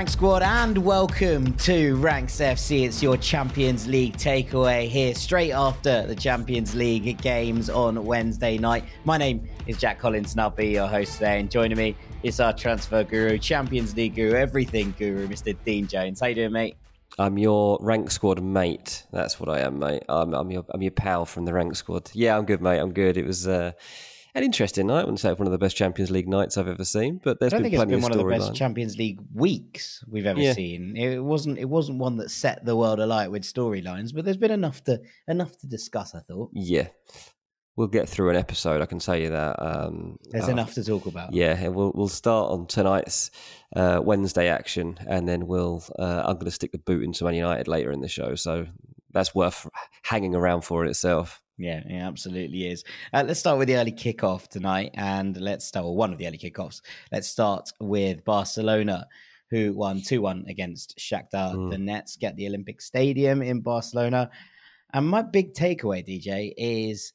Rank Squad, and welcome to Ranks FC. It's your Champions League takeaway here straight after the Champions League games on Wednesday night. My name is Jack Collins, and I'll be your host today. And joining me is our transfer guru, Champions League guru, everything guru, Mr. Dean Jones. How you doing, mate? I'm your rank squad mate. That's what I am, mate. I'm, I'm your I'm your pal from the rank squad. Yeah, I'm good, mate. I'm good. It was. Uh, an interesting night. I wouldn't say it's one of the best Champions League nights I've ever seen, but there's I been think plenty it's been of one of the best line. Champions League weeks we've ever Yeah. seen. It wasn't it wasn't one that set the world alight with storylines, but there's been enough to enough to discuss. I thought Yeah, we'll get through an episode. I can tell you that. Um, there's uh, enough to talk about. Yeah, and we'll we'll start on tonight's uh, Wednesday action, and then we'll. Uh, I'm going to stick the boot into Man United later in the show, so that's worth hanging around for in itself. Yeah, it absolutely is. Uh, let's start with the early kickoff tonight, and let's start well, one of the early kickoffs. Let's start with Barcelona, who won two one against Shakhtar. Mm. The Nets get the Olympic Stadium in Barcelona, and my big takeaway, DJ, is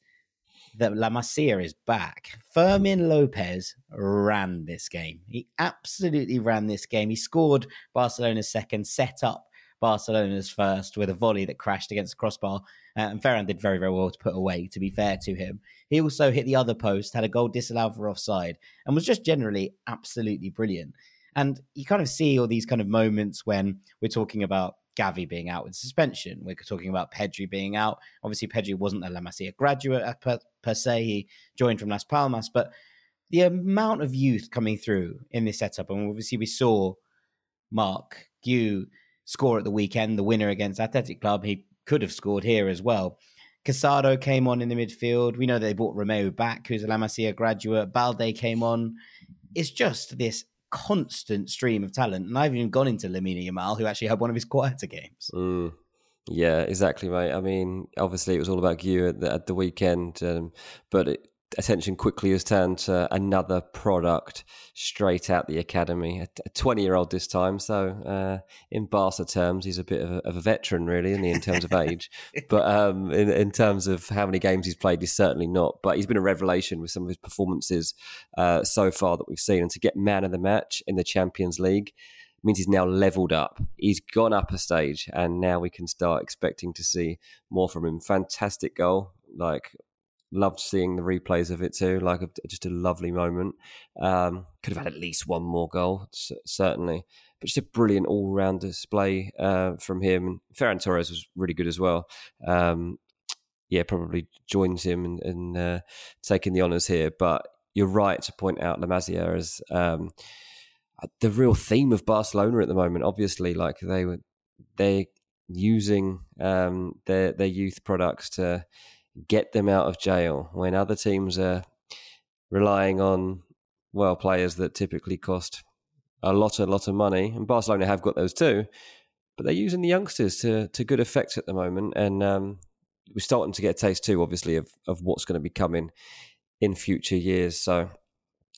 that La Masia is back. Fermin Lopez ran this game. He absolutely ran this game. He scored Barcelona's second, set up Barcelona's first with a volley that crashed against the crossbar. Uh, and Ferran did very, very well to put away, to be fair to him. He also hit the other post, had a goal disallowed for offside, and was just generally absolutely brilliant. And you kind of see all these kind of moments when we're talking about Gavi being out with suspension. We're talking about Pedri being out. Obviously, Pedri wasn't a La Masia graduate uh, per, per se. He joined from Las Palmas, but the amount of youth coming through in this setup, and obviously we saw Marc Guiu score at the weekend, the winner against Athletic Club. He could have scored here as well. Casado came on in the midfield. We know they brought Romeu back, who's a La Masia graduate. Balde came on. It's just this constant stream of talent. And I've even gone into Lamine Yamal, who actually had one of his quieter games. Mm. Yeah, exactly, mate. I mean, obviously it was all about you at the, at the weekend, um, but it, attention quickly has turned to another product straight out the academy. A 20 year old this time. So, uh, in Barca terms, he's a bit of a, of a veteran, really, in, in terms of age. but um, in, in, terms of how many games he's played, he's certainly not. But he's been a revelation with some of his performances uh, so far that we've seen. And to get man of the match in the Champions League, means he's now leveled up. He's gone up a stage, and now we can start expecting to see more from him. Fantastic goal, like loved seeing the replays of it too. Like a, just a lovely moment. Um, could have had at least one more goal, certainly. But just a brilliant all-round display uh, from him. And Ferran Torres was really good as well. Um, yeah, probably joins him in, in uh, taking the honours here. But you're right to point out La Masia as um, the real theme of Barcelona at the moment. Obviously, like they were, they using um, their their youth products to get them out of jail when other teams are relying on well players that typically cost a lot a lot of money. And Barcelona have got those too but they're using the youngsters to to good effect at the moment. And um, we're starting to get a taste too obviously of of what's going to be coming in future years. So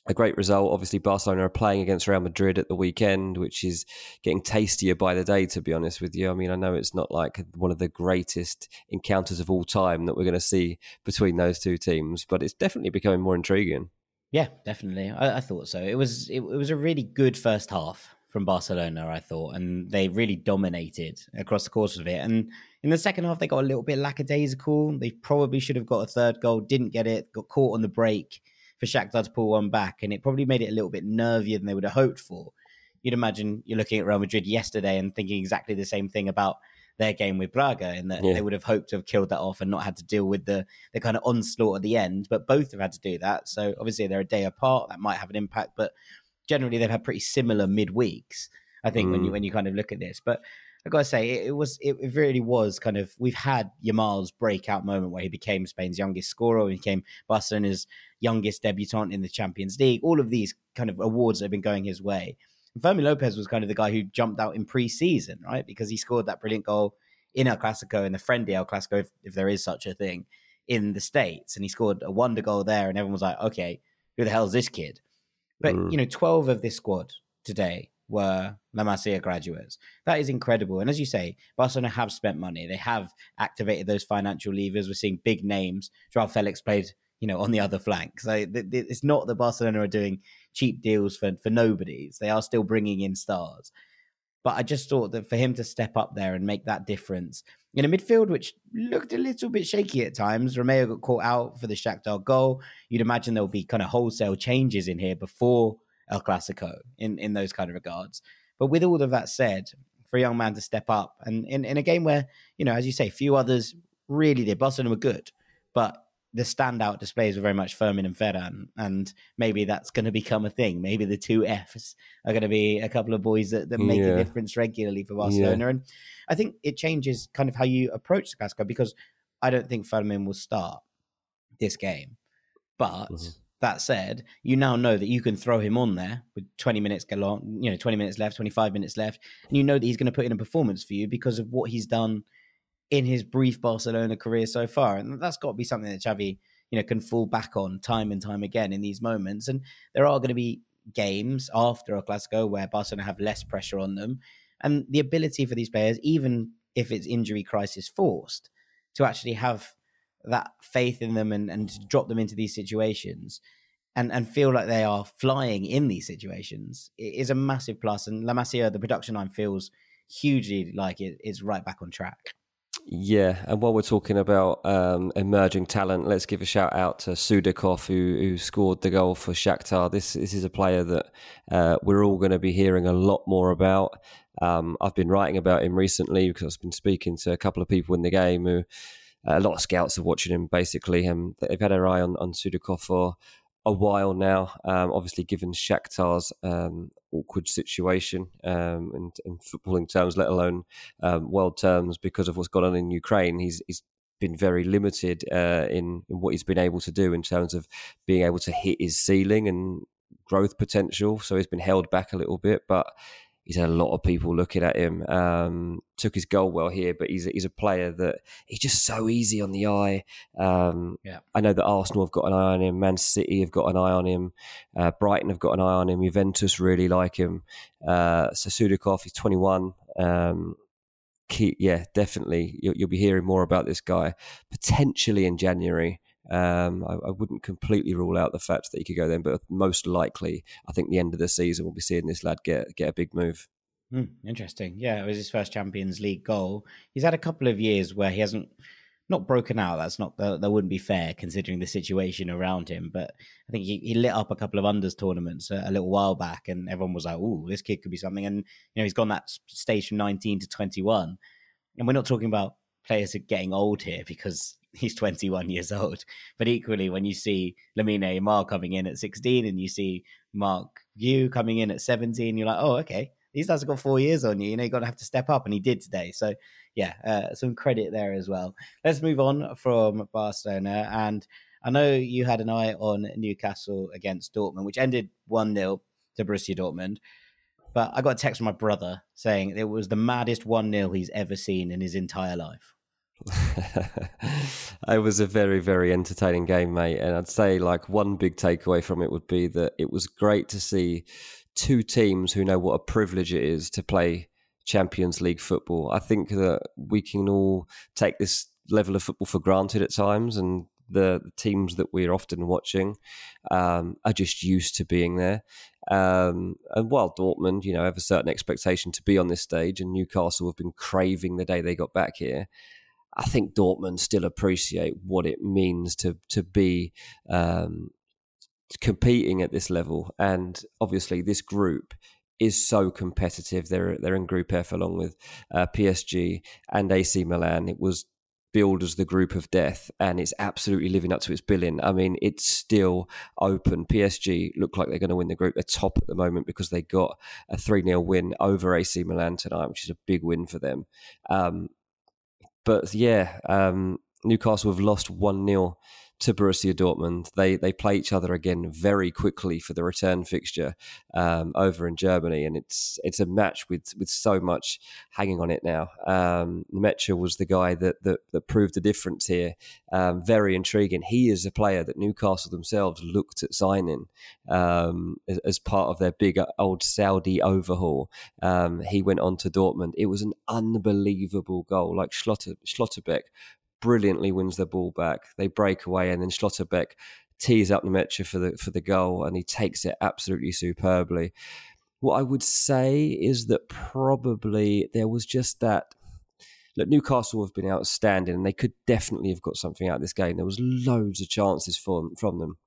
a great result. Obviously, Barcelona are playing against Real Madrid at the weekend, which is getting tastier by the day, to be honest with you. I mean, I know it's not like one of the greatest encounters of all time that we're going to see between those two teams, but it's definitely becoming more intriguing. Yeah, definitely. I, I thought so. It was it, it was a really good first half from Barcelona, I thought, and they really dominated across the course of it. And in the second half, they got a little bit lackadaisical. They probably should have got a third goal, didn't get it, got caught on the break for Shakhtar to pull one back, and it probably made it a little bit nervier than they would have hoped for. You'd imagine you're looking at Real Madrid yesterday and thinking exactly the same thing about their game with Braga, in that yeah. they would have hoped to have killed that off and not had to deal with the the kind of onslaught at the end. But both have had to do that. So obviously they're a day apart. That might have an impact, but generally they've had pretty similar midweeks. I think mm. when you mm. when you kind of look at this, but I gotta say, it, it was it, it, really was kind of we've had Yamal's breakout moment where he became Spain's youngest scorer, he became Barcelona's youngest debutant in the Champions League. All of these kind of awards have been going his way. And Fermin Lopez was kind of the guy who jumped out in pre-season, right? Because he scored that brilliant goal in El Clasico, in the friendly El Clasico, if, if there is such a thing, in the States. And he scored a wonder goal there, and everyone was like, okay, who the hell is this kid? But, mm. you know, 12 of this squad today were La Masia graduates. That is incredible. And as you say, Barcelona have spent money. They have activated those financial levers. We're seeing big names. Joao Felix played, you know, on the other flank. So it's not that Barcelona are doing cheap deals for, for nobodies. They are still bringing in stars. But I just thought that for him to step up there and make that difference in a midfield which looked a little bit shaky at times, Romeu got caught out for the Shakhtar goal. You'd imagine there'll be kind of wholesale changes in here before El Clasico in, in those kind of regards. But with all of that said, for a young man to step up and in, in a game where, you know, as you say, few others really did. Barcelona were good, but the standout displays were very much Fermin and Ferran, and maybe that's going to become a thing. Maybe the two Fs are going to be a couple of boys that, that make yeah. a difference regularly for Barcelona. Yeah. And I think it changes kind of how you approach the Clasico because I don't think Fermin will start this game, but mm-hmm. That said, you now know that you can throw him on there with 20 minutes go on, you know, 20 minutes left, 25 minutes left, and you know that he's going to put in a performance for you because of what he's done in his brief Barcelona career so far. And that's got to be something that Xavi, you know, can fall back on time and time again in these moments. And there are going to be games after a Clasico where Barcelona have less pressure on them. And the ability for these players, even if it's injury crisis forced, to actually have that faith in them and, and drop them into these situations and, and feel like they are flying in these situations is a massive plus. And La Masia, the production line feels hugely like it is right back on track. Yeah, and while we're talking about um, emerging talent, let's give a shout out to Sudakov, who, who scored the goal for Shakhtar. This this is a player that uh, we're all going to be hearing a lot more about. Um, I've been writing about him recently because I've been speaking to a couple of people in the game who a lot of scouts are watching him basically. and they've had their eye on, on Sudakov for a while now. Um, obviously, given Shakhtar's um, awkward situation um, in, in, footballing terms, let alone um, world terms, because of what's gone on in Ukraine, he's, he's been very limited uh, in, in what he's been able to do in terms of being able to hit his ceiling and growth potential. So he's been held back a little bit, but he's had a lot of people looking at him. Um, took his goal well here, but he's he's a player that he's just so easy on the eye. Um, yeah. I know that Arsenal have got an eye on him, Man City have got an eye on him, uh, Brighton have got an eye on him, Juventus really like him. Uh, so he's 21. Um, key, yeah, definitely. You'll, you'll, be hearing more about this guy potentially in January. Um, I, I, wouldn't completely rule out the fact that he could go then, but most likely, I think the end of the season we'll be seeing this lad get get a big move. Mm, interesting. Yeah, it was his first Champions League goal. He's had a couple of years where he hasn't not broken out. That's not that, that wouldn't be fair considering the situation around him. But I think he, he lit up a couple of unders tournaments a, a little while back, and everyone was like, "Oh, this kid could be something." And you know, he's gone that stage from 19 to 21, and we're not talking about players getting old here because he's 21 years old. But equally, when you see Lamine Yamal coming in at 16 and you see Marc Guiu coming in at 17, you're like, oh, okay, these guys have got four years on you. You know, you got to have to step up, and he did today. So, yeah, uh, some credit there as well. Let's move on from Barcelona. And I know you had an eye on Newcastle against Dortmund, which ended 1 0 to Borussia Dortmund. But I got a text from my brother saying it was the maddest 1 0 he's ever seen in his entire life. it was a very, very entertaining game, mate. And I'd say, like, one big takeaway from it would be that it was great to see two teams who know what a privilege it is to play Champions League football. I think that we can all take this level of football for granted at times, and the, teams that we're often watching um, are just used to being there. Um, and while Dortmund, you know, have a certain expectation to be on this stage, and Newcastle have been craving the day they got back here, I think Dortmund still appreciate what it means to to be um, competing at this level, and obviously this group is so competitive. They're they're in Group F along with uh, PSG and AC Milan. It was billed as the group of death, and it's absolutely living up to its billing. I mean, it's still open. PSG look like they're going to win the group. They're top at the moment because they got a 3 0 win over AC Milan tonight, which is a big win for them. Um, but yeah, um, Newcastle have lost 1 0 to Borussia Dortmund. They they play each other again very quickly for the return fixture um, over in Germany, and it's it's a match with with so much hanging on it now. Um, Nmecha was the guy that that, that proved the difference here. Um, very intriguing. He is a player that Newcastle themselves looked at signing um, as, as, part of their big old Saudi overhaul. Um, he went on to Dortmund. It was an unbelievable goal, like Schlotter, Schlotterbeck brilliantly wins the ball back. They break away, and then Schlotterbeck tees up Nmecha for the for the goal, and he takes it absolutely superbly. What I would say is that probably there was just that. Look, Newcastle have been outstanding, and they could definitely have got something out of this game. There was loads of chances from from them.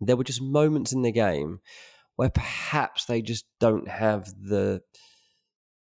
There were just moments in the game where perhaps they just don't have the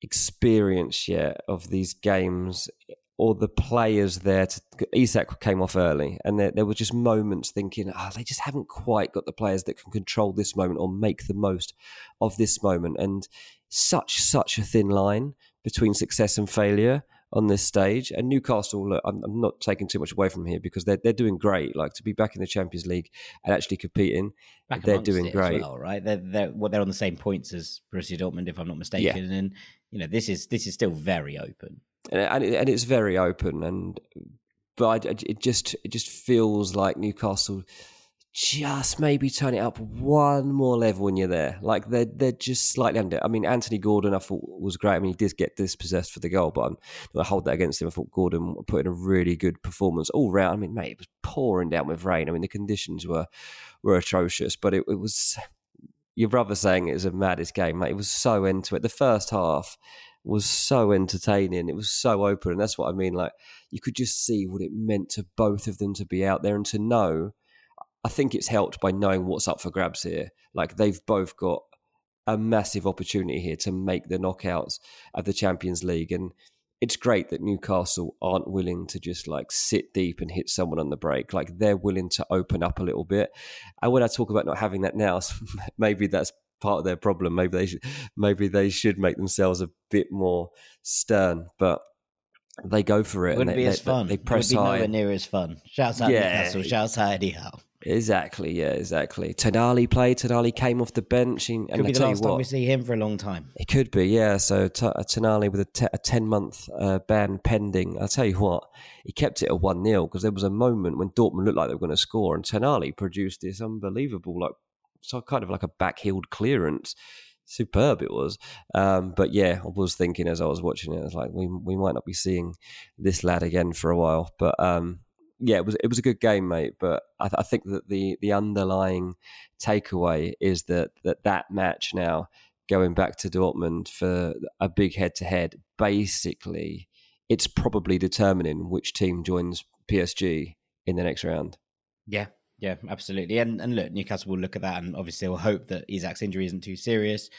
experience yet of these games or the players there to Isak came off early and there, there were just moments thinking oh, they just haven't quite got the players that can control this moment or make the most of this moment. And such such a thin line between success and failure on this stage. And Newcastle look, I'm, I'm, not taking too much away from here because they're, they're doing great. Like to be back in the Champions League and actually competing back they're doing great. well, right? They're, they're, well, they're on the same points as Borussia Dortmund if I'm not mistaken. Yeah. and you know this is this is still very open and and, it's very open. And but I, it just it just feels like Newcastle just maybe turn it up one more level when you're there. Like they're they're just slightly under. I mean, Anthony Gordon I thought was great. I mean, he did get dispossessed for the goal, but I'm I hold that against him. I thought Gordon put in a really good performance all round. I mean, mate, it was pouring down with rain. I mean, the conditions were were atrocious, but it, it was your brother saying it was a maddest game. Mate, it was so into it. The first half was so entertaining. It was so open. And that's what I mean. Like, you could just see what it meant to both of them to be out there and to know. I think it's helped by knowing what's up for grabs here. Like, they've both got a massive opportunity here to make the knockouts of the Champions League. And it's great that Newcastle aren't willing to just like sit deep and hit someone on the break. Like, they're willing to open up a little bit. And when I talk about not having that now, maybe that's part of their problem. Maybe they should, maybe they should make themselves a bit more stern. But they go for it. Wouldn't they, be as they, fun. They, press it would be high. nowhere near as fun. Shouts out Yeah. Newcastle. Shouts out Eddie Howe. Exactly, yeah, exactly. Tonali played. Tonali came off the bench, and, Could and be the last time we see him for a long time. it could be, yeah. So T- uh, with a, ten month uh, ban pending. I'll tell you what, he kept it at one 0 because there was a moment when Dortmund looked like they were going to score, and Tonali produced this unbelievable, like, so kind of like a backheeled clearance. Superb it was, um, but yeah, I was thinking as I was watching it, I was like, we we might not be seeing this lad again for a while. But um, yeah, it was it was a good game, mate. But I, th- I think that the the underlying takeaway is that that that match now going back to Dortmund for a big head to head, basically, it's probably determining which team joins PSG in the next round. Yeah, yeah, absolutely. And and look, Newcastle will look at that and obviously will hope that Isak's injury isn't too serious.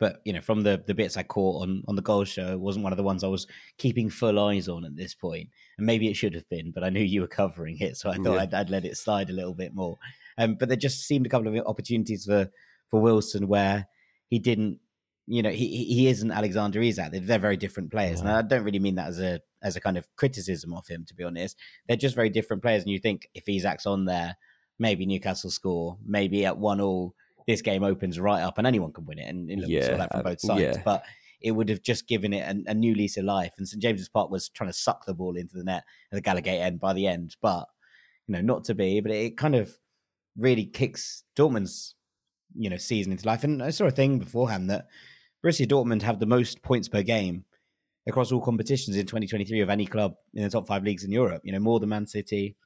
But you know, from the the bits I caught on on the goal show, it wasn't one of the ones I was keeping full eyes on at this point. And maybe it should have been, but I knew you were covering it, so I thought Yeah. I'd, I'd let it slide a little bit more. Um, but there just seemed a couple of opportunities for for Wilson where he didn't. You know, he he isn't Alexander Isak. They're, they're very different players, and I don't really mean that as a as a kind of criticism of him. To be honest, they're just very different players. And you think if Isak's on there, maybe Newcastle score, maybe at one all, this game opens right up and anyone can win it. And, and look, we saw Yeah, that from uh, both sides. yeah. But it would have just given it a, a new lease of life. And St James's Park was trying to suck the ball into the net at the Gallowgate end by the end. But, you know, not to be, but it kind of really kicks Dortmund's, you know, season into life. And I saw a thing beforehand that Borussia Dortmund have the most points per game across all competitions in 2023 of any club in the top five leagues in Europe. You know, more than Man City,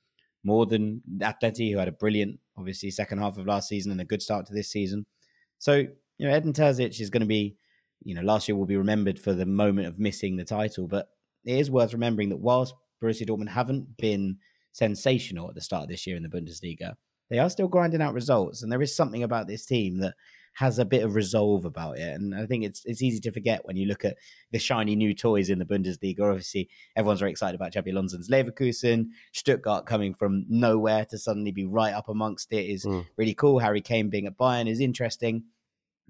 more than Atleti, who had a brilliant, obviously, second half of last season and a good start to this season. So, you know, Edin Terzic is going to be, you know, last year will be remembered for the moment of missing the title, but it is worth remembering that whilst Borussia Dortmund haven't been sensational at the start of this year in the Bundesliga, they are still grinding out results, and there is something about this team that has a bit of resolve about it. And I think it's it's easy to forget when you look at the shiny new toys in the Bundesliga. Obviously, everyone's very excited about Xabi Alonso's Leverkusen, Stuttgart coming from nowhere to suddenly be right up amongst it is Mm. really cool. Harry Kane being at Bayern is interesting.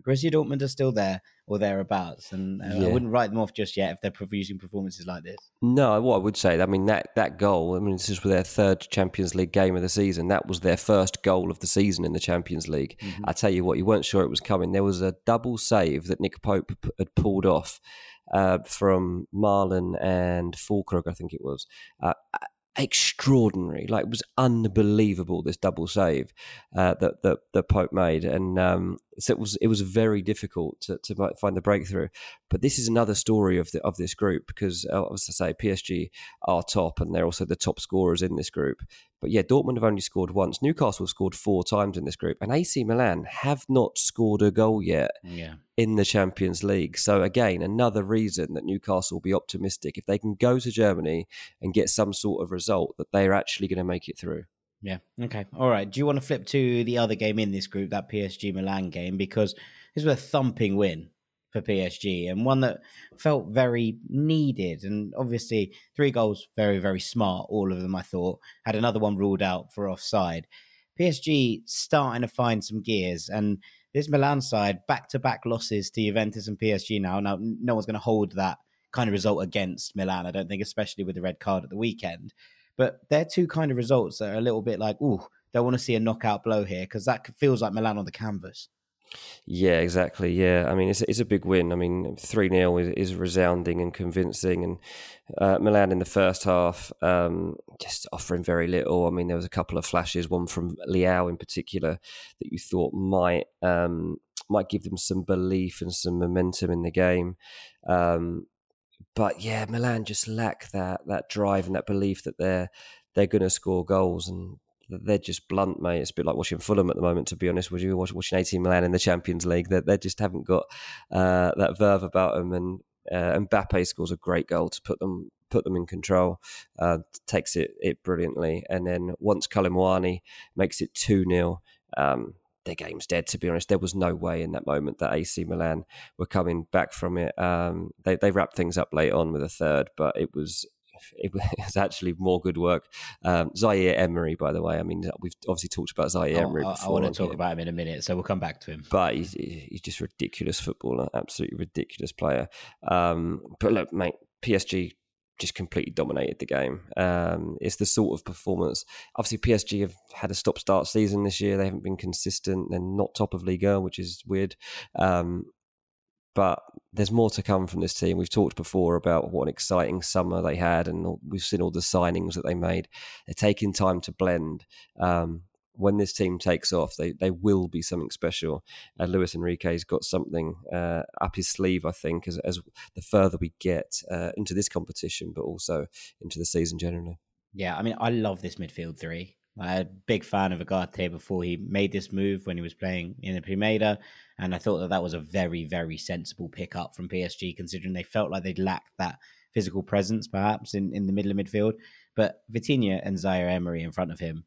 Borussia Dortmund are still there or thereabouts, and uh, I wouldn't write them off just yet if they're producing performances like this. No, what I would say, I mean that that goal. I mean, this is their third Champions League game of the season. That was their first goal of the season in the Champions League. I tell you what, you weren't sure it was coming. There was a double save that Nick Pope p- had pulled off uh, from Malen and Füllkrug, I think it was. Uh, extraordinary, like it was unbelievable. This double save uh, that that that Pope made, and um, so it was it was very difficult to, to find the breakthrough. But this is another story of the of this group because, uh, as I say, PSG are top, and they're also the top scorers in this group. But yeah, Dortmund have only scored once. Newcastle scored four times in this group, and AC Milan have not scored a goal yet Yeah. in the Champions League. So again, another reason that Newcastle will be optimistic if they can go to Germany and get some sort of result that they're actually going to make it through. Yeah. Okay. All right. Do you want to flip to the other game in this group, that PSG Milan game? Because this was a thumping win for PSG and one that felt very needed. And obviously, three goals, very, very smart. All of them, I thought. Had another one ruled out for offside. PSG starting to find some gears. And this Milan side, back to back losses to Juventus and PSG now. Now, no one's going to hold that kind of result against Milan, I don't think, especially with the red card at the weekend. But they're two kind of results that are a little bit like, ooh, don't want to see a knockout blow here because that feels like Milan on the canvas. Yeah, exactly. Yeah, I mean it's it's a big win. I mean three 0 is, is resounding and convincing, and uh, Milan in the first half um, just offering very little. I mean there was a couple of flashes, one from Leão in particular that you thought might um, might give them some belief and some momentum in the game. Um, but yeah, Milan just lack that that drive and that belief that they're they're going to score goals and they're just blunt, mate. It's a bit like watching Fulham at the moment, to be honest. Would you watch, watching 18 Milan in the Champions League? They, they just haven't got uh, that verve about them. And uh, Mbappe scores a great goal to put them put them in control. Uh, takes it it brilliantly. And then once Kolo Muani makes it two 0 um, their game's dead. To be honest, there was no way in that moment that AC Milan were coming back from it. Um, they they wrapped things up late on with a third, but it was it was actually more good work. Um, Zaire Emery, by the way, I mean, we've obviously talked about Zaire Emery I, before. I want to talk here, about him in a minute, so we'll come back to him. but he's, he's just ridiculous footballer, absolutely ridiculous player. Um, but look, mate, PSG just completely dominated the game. Um, it's the sort of performance. Obviously, PSG have had a stop-start season this year. They haven't been consistent. They're not top of Liga, which is weird. Um, but there's more to come from this team. We've talked before about what an exciting summer they had, and we've seen all the signings that they made. They're taking time to blend. Um, when this team takes off, they, they will be something special. And Luis Enrique's got something uh, up his sleeve, I think, as, as the further we get uh, into this competition, but also into the season generally. Yeah, I mean, I love this midfield three. I'm a big fan of Ugarte before he made this move when he was playing in the Primera, and I thought that that was a very, very sensible pickup from PSG, considering they felt like they'd lacked that physical presence, perhaps in, in the middle of midfield. But Vitinha and Zaire Emery in front of him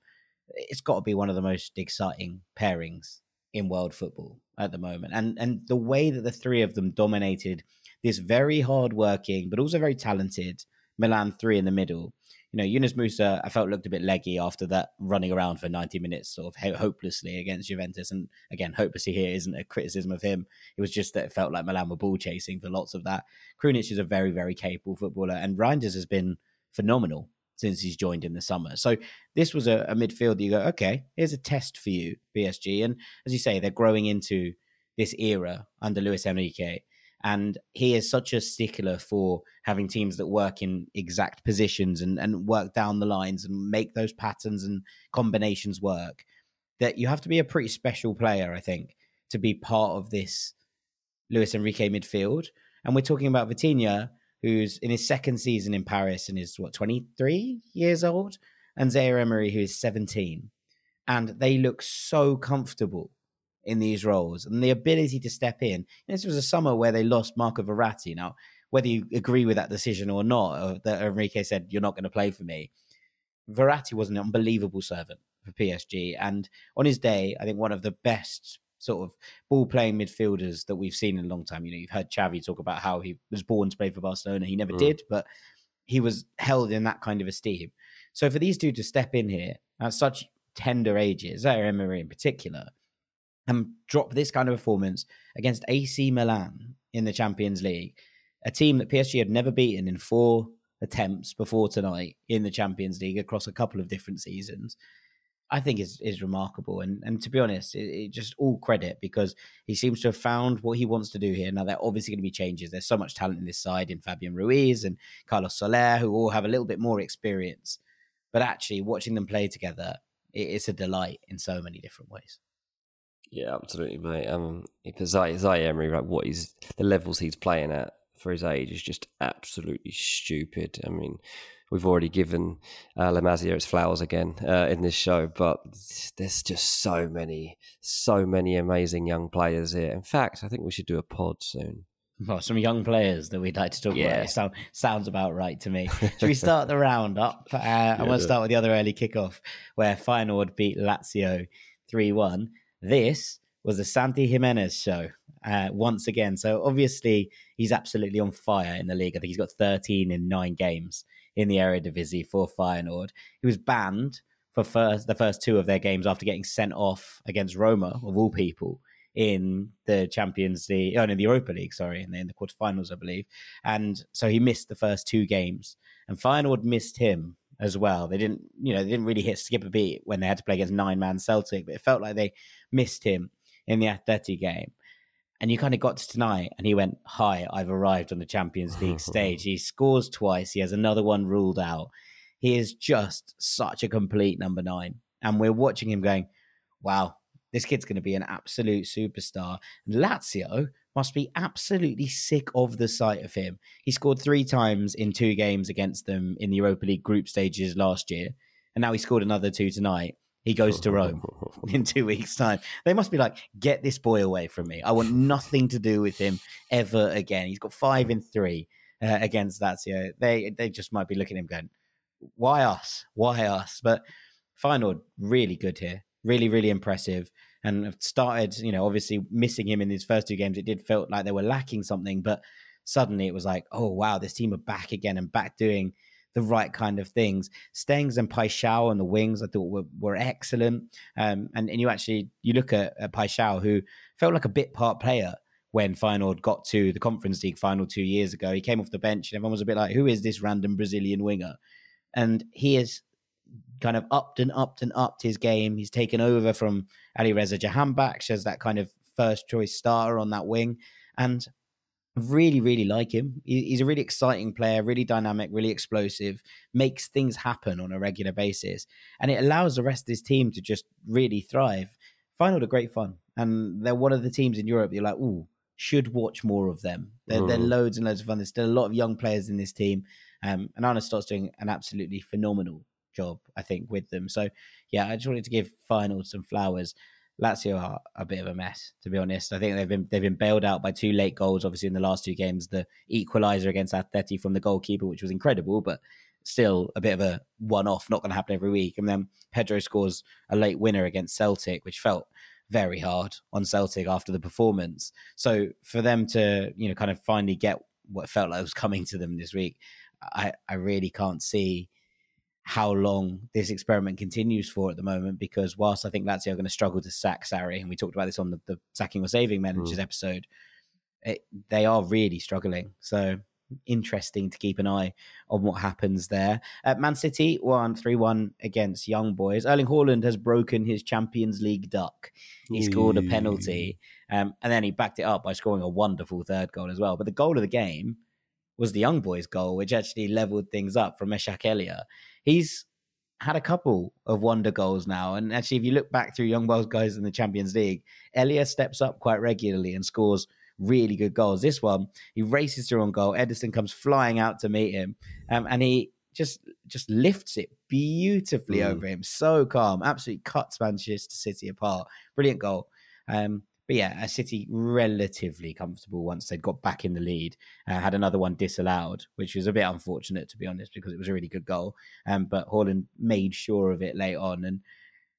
it's got to be one of the most exciting pairings in world football at the moment. And and the way that the three of them dominated this very hardworking but also very talented Milan three in the middle. You know, Yunus Musah, I felt looked a bit leggy after that running around for 90 minutes, sort of hopelessly against Juventus. And again, hopelessly here isn't a criticism of him. It was just that it felt like Milan were ball chasing for lots of that. Krunic is a very, very capable footballer, and Reijnders has been phenomenal since he's joined in the summer. So this was a, a midfield you go, okay, here's a test for you, PSG. And as you say, they're growing into this era under Luis Enrique. And he is such a stickler for having teams that work in exact positions and, and work down the lines and make those patterns and combinations work that you have to be a pretty special player, I think, to be part of this Luis Enrique midfield. And we're talking about Vitinha, who's in his second season in Paris and is what 23 years old, and Zaire Emery, who is 17, and they look so comfortable in these roles and the ability to step in. And this was a summer where they lost Marco Verratti. Now, whether you agree with that decision or not, or that Enrique said you're not going to play for me, Verratti was an unbelievable servant for PSG, and on his day, I think one of the best sort of ball playing midfielders that we've seen in a long time. You know, you've heard Xavi talk about how he was born to play for Barcelona. He never mm. did, but he was held in that kind of esteem. So for these two to step in here at such tender ages, Zaire Emery in particular, and drop this kind of performance against AC Milan in the Champions League, a team that PSG had never beaten in four attempts before tonight in the Champions League across a couple of different seasons. I think is is remarkable. And and to be honest, it, it, just all credit because he seems to have found what he wants to do here. Now there are obviously going to be changes. There's so much talent in this side in Fabian Ruiz and Carlos Soler, who all have a little bit more experience. But actually, watching them play together, it, it's a delight in so many different ways. Yeah, absolutely, mate. Um, because Zay, Zay Emery, right, what he's the levels he's playing at for his age is just absolutely stupid. I mean, we've already given uh, its flowers again uh, in this show, but there's just so many, so many amazing young players here. In fact, I think we should do a pod soon. Well, some young players that we'd like to talk yeah. about. It sound, sounds about right to me. Should we start the roundup? Uh, yeah, I want to start with the other early kickoff where Feyenoord beat Lazio 3 1. This was the Santi Gimenez show uh, once again. So obviously, he's absolutely on fire in the league. I think he's got 13 in nine games in the Eredivisie for Feyenoord. He was banned for first the first two of their games after getting sent off against Roma of all people in the Champions League, oh, in the Europa League, sorry, in the, in the quarterfinals, I believe. And so he missed the first two games, and Feyenoord missed him as well. They didn't, you know, they didn't really hit skip a beat when they had to play against nine man Celtic, but it felt like they missed him in the Atleti game. And you kind of got to tonight, and he went, Hi, I've arrived on the Champions League stage. He scores twice. He has another one ruled out. He is just such a complete number nine. And we're watching him going, Wow, this kid's going to be an absolute superstar. And Lazio must be absolutely sick of the sight of him. He scored three times in two games against them in the Europa League group stages last year. And now he scored another two tonight. He goes to Rome in two weeks' time. They must be like, get this boy away from me. I want nothing to do with him ever again. He's got five in three uh, against Lazio. They they just might be looking at him going, why us? Why us? But Feyenoord really good here. Really, really impressive. And have started, you know, obviously missing him in these first two games. It did felt like they were lacking something, but suddenly it was like, oh wow, this team are back again and back doing the right kind of things. Stengs and Paixão on the wings, I thought were, were excellent. Um, and, and you actually you look at, at Paixão, who felt like a bit part player when Feyenoord got to the Conference League final two years ago. He came off the bench and everyone was a bit like, who is this random Brazilian winger? And he has kind of upped and upped and upped his game. He's taken over from Ali Reza Jahanbakhsh as that kind of first choice starter on that wing. And really, really like him. He's a really exciting player, really dynamic, really explosive, makes things happen on a regular basis. And it allows the rest of his team to just really thrive. Feyenoord are great fun. And they're one of the teams in Europe you're like, ooh, should watch more of them. They're, mm. they're loads and loads of fun. There's still a lot of young players in this team. Um, and Arne Slot's doing an absolutely phenomenal job, I think, with them. So, yeah, I just wanted to give Feyenoord some flowers. Lazio are a bit of a mess, to be honest. I think they've been they've been bailed out by two late goals, obviously in the last two games. The equaliser against Atleti from the goalkeeper, which was incredible, but still a bit of a one-off, not going to happen every week. And then Pedro scores a late winner against Celtic, which felt very hard on Celtic after the performance. So for them to, you know, kind of finally get what felt like was coming to them this week, I, I really can't see how long this experiment continues for at the moment because whilst I think Lazio are going to struggle to sack Sarri, and we talked about this on the, the sacking or saving managers mm. episode, it, they are really struggling. So interesting to keep an eye on what happens there. Uh, Man City won 3 1 against Young Boys. Erling Haaland has broken his Champions League duck. He scored a penalty um, and then he backed it up by scoring a wonderful third goal as well. But the goal of the game was the Young Boys goal, which actually leveled things up from Meschack Elia. He's had a couple of wonder goals now. And actually, if you look back through Young Boys guys in the Champions League, Elia steps up quite regularly and scores really good goals. This one, he races through on goal. Ederson comes flying out to meet him, um, and he just just lifts it beautifully mm. over him. So calm, absolutely cuts Manchester City apart. Brilliant goal. Um, but yeah, a City relatively comfortable once they'd got back in the lead. Uh, had another one disallowed, which was a bit unfortunate to be honest, because it was a really good goal. Um, but Haaland made sure of it late on, and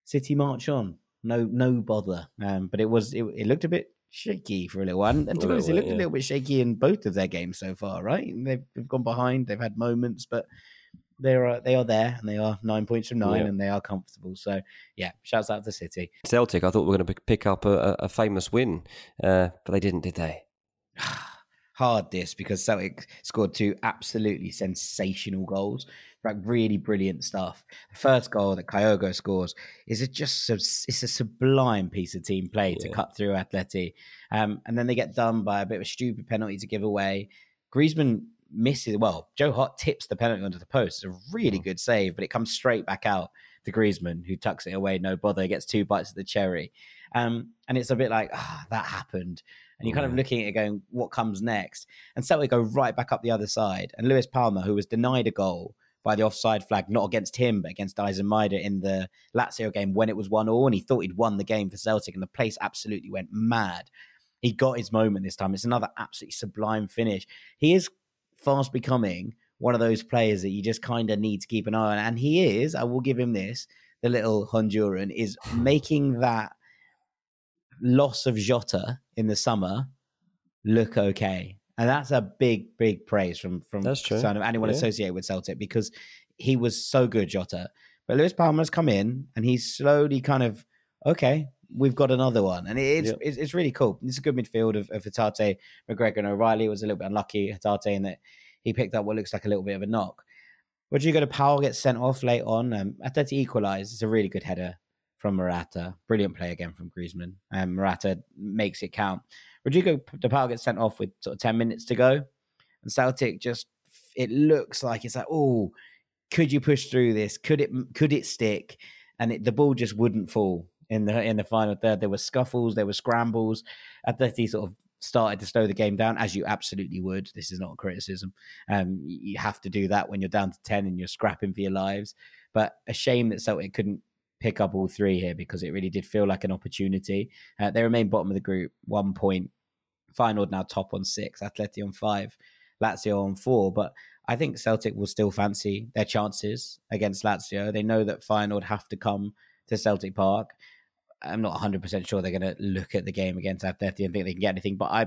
City march on. No, no bother. Um, but it was it, it looked a bit shaky for a little while. And to be honest, it looked yeah. a little bit shaky in both of their games so far, right? They've, they've gone behind, they've had moments, but they are they are there and they are nine points from nine yeah. and they are comfortable. So yeah, shouts out to City. Celtic, I thought we were going to pick up a, a famous win, uh, but they didn't, did they? Hard this because Celtic scored two absolutely sensational goals like really brilliant stuff. The first goal that Kyogo scores is a just it's a sublime piece of team play yeah. to cut through Atleti, um, and then they get done by a bit of a stupid penalty to give away. Griezmann misses. Well, Joe Hart tips the penalty onto the post. It's a really oh. good save, but it comes straight back out to Griezmann, who tucks it away, no bother, gets two bites of the cherry. Um, and it's a bit like, ah, oh, that happened. And you're kind of looking at it going, what comes next? And Celtic go right back up the other side. And Luis Palma, who was denied a goal, by the offside flag, not against him, but against Maeda in the Lazio game when it was 1 all. And he thought he'd won the game for Celtic, and the place absolutely went mad. He got his moment this time. It's another absolutely sublime finish. He is fast becoming one of those players that you just kind of need to keep an eye on. And he is, I will give him this, the little Honduran is making that loss of Jota in the summer look okay and that's a big, big praise from from that's true. Kind of anyone yeah. associated with Celtic because he was so good, Jota. But Luis Palma's come in and he's slowly kind of okay. We've got another one, and it's yep. it's, it's, really cool. It's a good midfield of, of Hatate, McGregor, and O'Riley. was a little bit unlucky, Hatate, in that he picked up what looks like a little bit of a knock. Rodrigo de Paul gets sent off late on. Um, Atleti equalised. It's a really good header from Morata. Brilliant play again from Griezmann. Um, Morata makes it count. Rodrigo De Paul gets sent off with sort of 10 minutes to go. And Celtic just, it looks like it's like, oh, could you push through this? Could it, could it stick? And it, the ball just wouldn't fall in the in the final third. There were scuffles, there were scrambles. Atleti sort of started to slow the game down, as you absolutely would. This is not a criticism. Um, you have to do that when you're down to ten and you're scrapping for your lives. But a shame that Celtic couldn't pick up all three here because it really did feel like an opportunity. Uh, they remain bottom of the group, one point. Feyenoord now top on six, Atleti on five, Lazio on four. But I think Celtic will still fancy their chances against Lazio. They know that Feyenoord have to come to Celtic Park. I'm not 100% sure they're going to look at the game against Atleti and think they can get anything, but I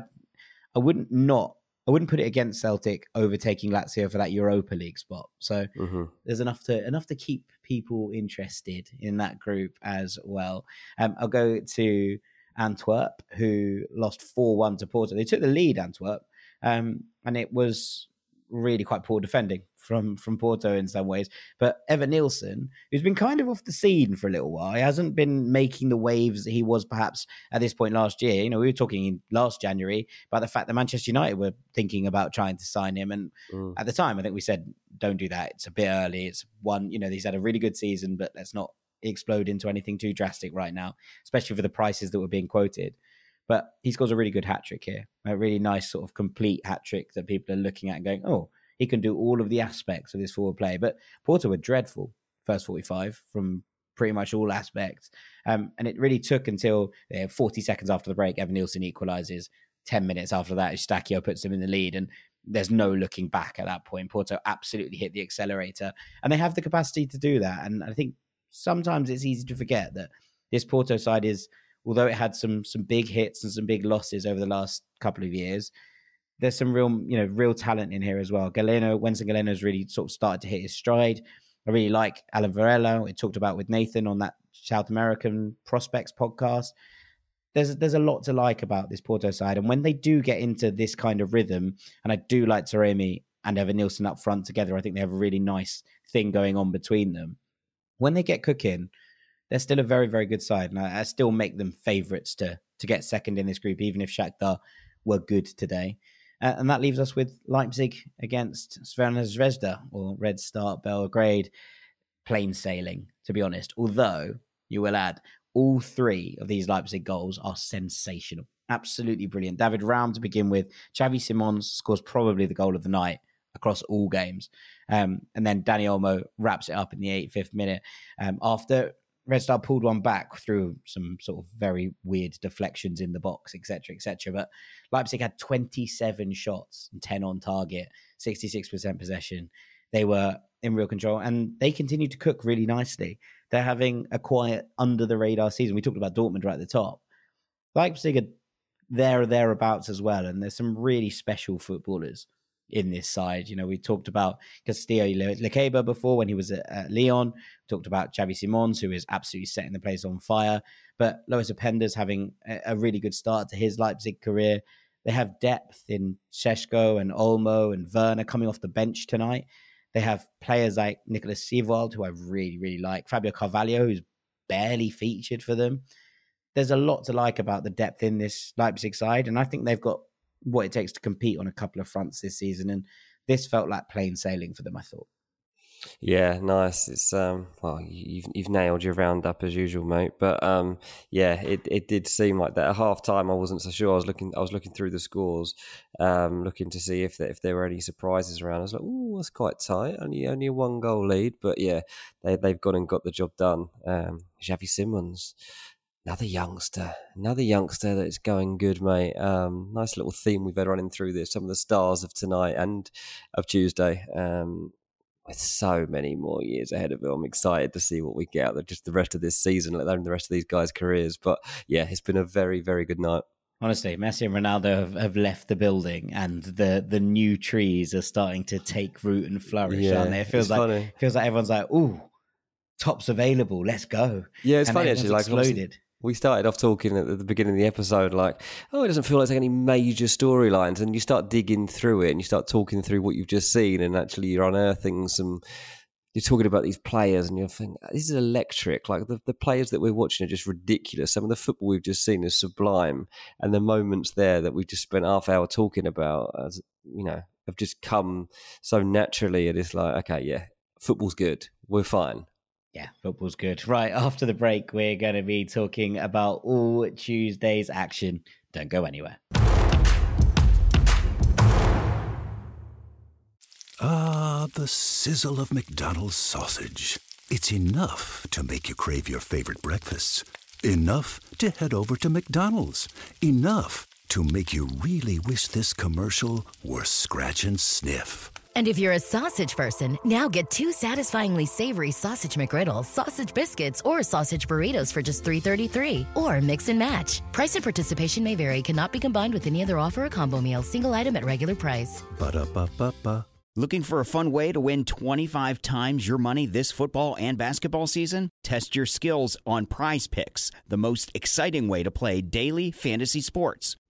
I wouldn't not I wouldn't put it against Celtic overtaking Lazio for that Europa League spot. So mm-hmm. there's enough to enough to keep people interested in that group as well. Um, I'll go to Antwerp, who lost 4 1 to Porto. They took the lead, Antwerp, um, and it was really quite poor defending from from Porto in some ways. But Evanilson, who's been kind of off the scene for a little while, he hasn't been making the waves that he was perhaps at this point last year. You know, we were talking last January about the fact that Manchester United were thinking about trying to sign him, and mm. at the time, I think we said, "Don't do that. It's a bit early. It's one. You know, he's had a really good season, but let's not explode into anything too drastic right now, especially for the prices that were being quoted." But he scores a really good hat trick here, a really nice sort of complete hat trick that people are looking at and going, "Oh." He can do all of the aspects of his forward play. But Porto were dreadful first 45 from pretty much all aspects. Um, and it really took until uh, 40 seconds after the break, Evanilson equalises. 10 minutes after that, Eustáquio puts them in the lead. And there's no looking back at that point. Porto absolutely hit the accelerator. And they have the capacity to do that. And I think sometimes it's easy to forget that this Porto side is, although it had some some big hits and some big losses over the last couple of years, there's some real, you know, real talent in here as well. Galeno, Wenson Galeno's really sort of started to hit his stride. I really like Alan Varela. We talked about with Nathan on that South American prospects podcast. There's there's a lot to like about this Porto side, and when they do get into this kind of rhythm, and I do like Taremi and Evanilson up front together, I think they have a really nice thing going on between them. When they get cooking, they're still a very very good side, and I, I still make them favourites to to get second in this group, even if Shakhtar were good today. Uh, and that leaves us with Leipzig against Crvena Zvezda or Red Star Belgrade. Plain sailing, to be honest. Although, you will add, all three of these Leipzig goals are sensational. Absolutely brilliant. David Raum to begin with. Xavi Simons scores probably the goal of the night across all games. Um, and then Dani Olmo wraps it up in the 85th minute um, after Red Star pulled one back through some sort of very weird deflections in the box, etc., etc. But Leipzig had 27 shots and 10 on target, 66% possession. They were in real control and they continued to cook really nicely. They're having a quiet under the radar season. We talked about Dortmund right at the top. Leipzig are there or thereabouts as well, and there's some really special footballers in this side. You know, we talked about Castello Lukeba before when he was at, at Lyon. We talked about Xavi Simons, who is absolutely setting the place on fire. But Lois Openda's having a, a, really good start to his Leipzig career. They have depth in Šeško and Olmo and Werner coming off the bench tonight. They have players like Nicolas Seiwald, who I really, really like. Fabio Carvalho, who's barely featured for them. There's a lot to like about the depth in this Leipzig side, and I think they've got what it takes to compete on a couple of fronts this season. And this felt like plain sailing for them, I thought. Yeah, nice. It's um well you've you've nailed your roundup as usual, mate. But um yeah, it, it did seem like that. At half time I wasn't so sure. I was looking I was looking through the scores, um, looking to see if there, if there were any surprises around. I was like, oh, that's quite tight. Only only a one goal lead. But yeah, they they've gone and got the job done. Um Xavi Simons another youngster, another youngster that's going good, mate. Um, nice little theme we've had running through this. Some of the stars of tonight and of Tuesday. Um, with so many more years ahead of him, I'm excited to see what we get out of just the rest of this season, let alone the rest of these guys' careers. But yeah, it's been a very, very good night. Honestly, Messi and Ronaldo have, have left the building, and the the new trees are starting to take root and flourish, yeah, aren't they? It feels like funny. feels like everyone's like, "Ooh, tops available, let's go." Yeah, it's and funny actually. Like exploded we started off talking at the beginning of the episode like, oh, it doesn't feel like there's any major storylines, and you start digging through it and you start talking through what you've just seen, and actually you're unearthing some. You're talking about these players, and you're thinking this is electric. Like the, the players that we're watching are just ridiculous. Some of the football we've just seen is sublime, and the moments there that we just spent half hour talking about, as you know, have just come so naturally. It is like, okay, yeah, football's good. We're fine yeah, football's good. Right, after the break, we're going to be talking about all Tuesday's action. Don't go anywhere. Ah, the sizzle of McDonald's sausage. It's enough to make you crave your favorite breakfasts. Enough to head over to McDonald's. Enough to make you really wish this commercial were scratch and sniff. And if you're a sausage person, now get two satisfyingly savory sausage McGriddles, sausage biscuits, or sausage burritos for just $3.33. Or mix and match. Price and participation may vary, cannot be combined with any other offer or combo meal, single item at regular price. Ba-da-ba-ba-ba. Looking for a fun way to win 25 times your money this football and basketball season? Test your skills on prize picks, the most exciting way to play daily fantasy sports.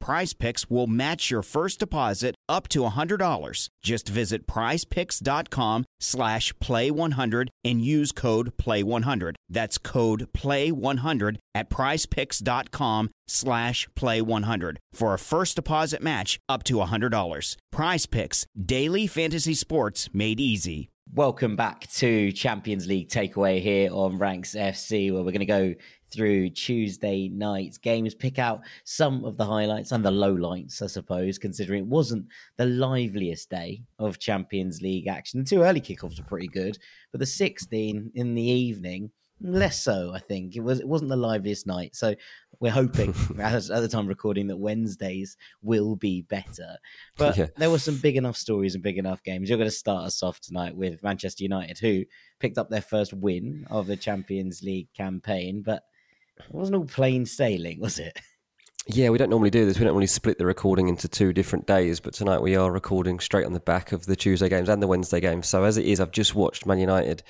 Prize Picks will match your first deposit up to $100. Just visit prizepicks.com slash play100 and use code play100. That's code play100 at prizepicks.com slash play100 for a first deposit match up to $100. Prize Picks, daily fantasy sports made easy. Welcome back to Champions League takeaway here on Ranks FC, where we're going to go through Tuesday night's games, pick out some of the highlights and the lowlights, I suppose, considering it wasn't the liveliest day of Champions League action. The two early kickoffs were pretty good, but the 16 in the evening, less so, I think. It was it wasn't the liveliest night. So we're hoping as, at the time recording that Wednesdays will be better. But yeah. there were some big enough stories and big enough games. You're going to start us off tonight with Manchester United, who picked up their first win of the Champions League campaign, but it wasn't all plain sailing, was it? Yeah, we don't normally do this. We don't really split the recording into two different days, but tonight we are recording straight on the back of the Tuesday games and the Wednesday games. So as it is, I've just watched Man United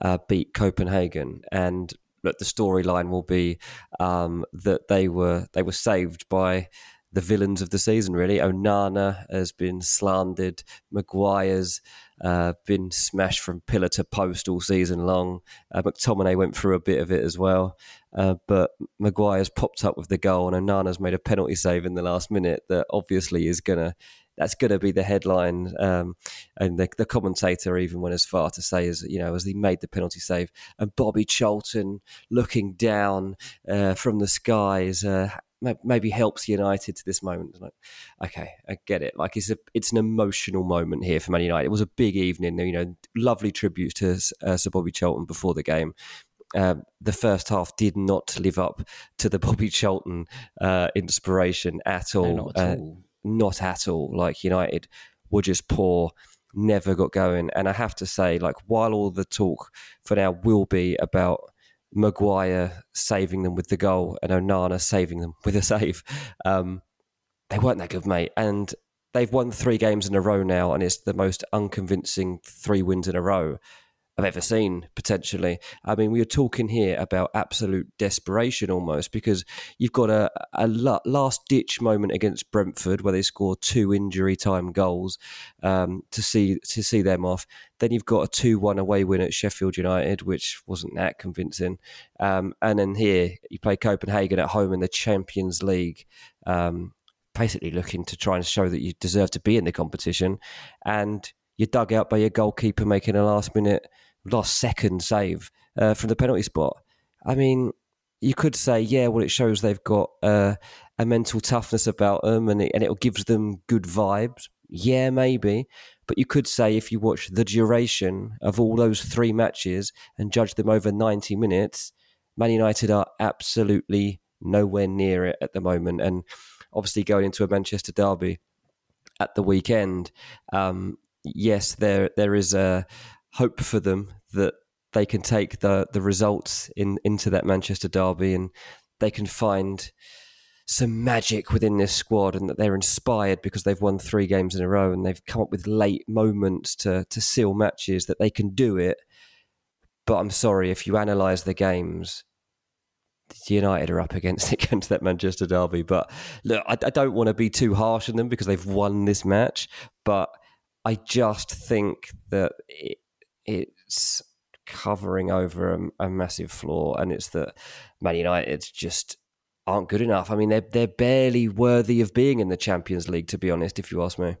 uh, beat Copenhagen, and look, the storyline will be um, that they were they were saved by the villains of the season. Really, Onana has been slandered. Maguire's uh, been smashed from pillar to post all season long. Uh, McTominay went through a bit of it as well. Uh, but Maguire's popped up with the goal, and Onana's made a penalty save in the last minute that obviously is to that's to be the headline. Um, and the, the, commentator even went as far to say, as you know, as he made the penalty save, and Bobby Charlton looking down uh, from the skies. Uh, maybe helps United to this moment. Like, okay, I get it. Like it's a it's an emotional moment here for Man United. It was a big evening. You know, lovely tributes to uh, Sir Bobby Charlton before the game. Uh, the first half did not live up to the Bobby Charlton uh, inspiration at all. No, not, at uh, all. not at all. Like United were just poor, never got going. And I have to say, like, while all the talk for now will be about Maguire saving them with the goal and Onana saving them with a save. Um, they weren't that good, mate. And they've won three games in a row now, and it's the most unconvincing three wins in a row. I've ever seen, potentially. I mean, we are talking here about absolute desperation almost because you've got a, a last ditch moment against Brentford where they score two injury time goals um, to see to see them off. Then you've got a 2 1 away win at Sheffield United, which wasn't that convincing. Um, and then here you play Copenhagen at home in the Champions League. Um, basically looking to try and show that you deserve to be in the competition. And you're dug out by your goalkeeper making a last minute, last second save uh, from the penalty spot. I mean, you could say, yeah, well, it shows they've got uh, a mental toughness about them and it, and it gives them good vibes. Yeah, maybe. But you could say if you watch the duration of all those three matches and judge them over 90 minutes, Man United are absolutely nowhere near it at the moment. And obviously, going into a Manchester derby at the weekend, um, yes, there there is a hope for them that they can take the the results in into that Manchester derby and they can find some magic within this squad and that they're inspired because they've won three games in a row and they've come up with late moments to to seal matches that they can do it. But I'm sorry if you analyse the games, United are up against against that Manchester derby. But look, I, I don't want to be too harsh on them because they've won this match, but I just think that it, it's covering over a, a, massive flaw, and it's that Man United just aren't good enough. I mean, they're they're barely worthy of being in the Champions League, to be honest. If you ask me.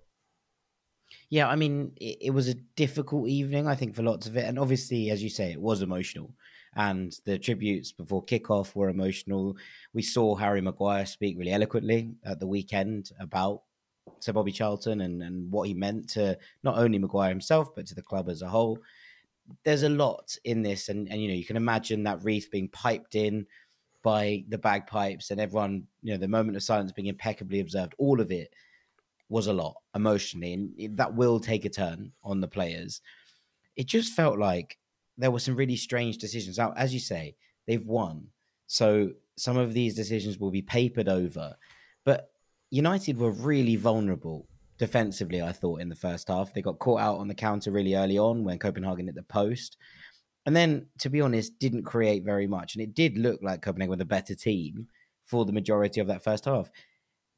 Yeah, I mean, it, it was a difficult evening, I think, for lots of it, and obviously, as you say, it was emotional and the tributes before kickoff were emotional. We saw Harry Maguire speak really eloquently at the weekend about Sir Bobby Charlton and, and what he meant to not only Maguire himself, but to the club as a whole. There's a lot in this, and, and you know, you can imagine that wreath being piped in by the bagpipes and everyone, you know, the moment of silence being impeccably observed. All of it was a lot emotionally, and that will take a turn on the players. It just felt like there were some really strange decisions. Now, as you say, they've won. So some of these decisions will be papered over. But United were really vulnerable defensively, I thought, in the first half. They got caught out on the counter really early on when Copenhagen hit the post. And then, to be honest, didn't create very much. And it did look like Copenhagen were the better team for the majority of that first half.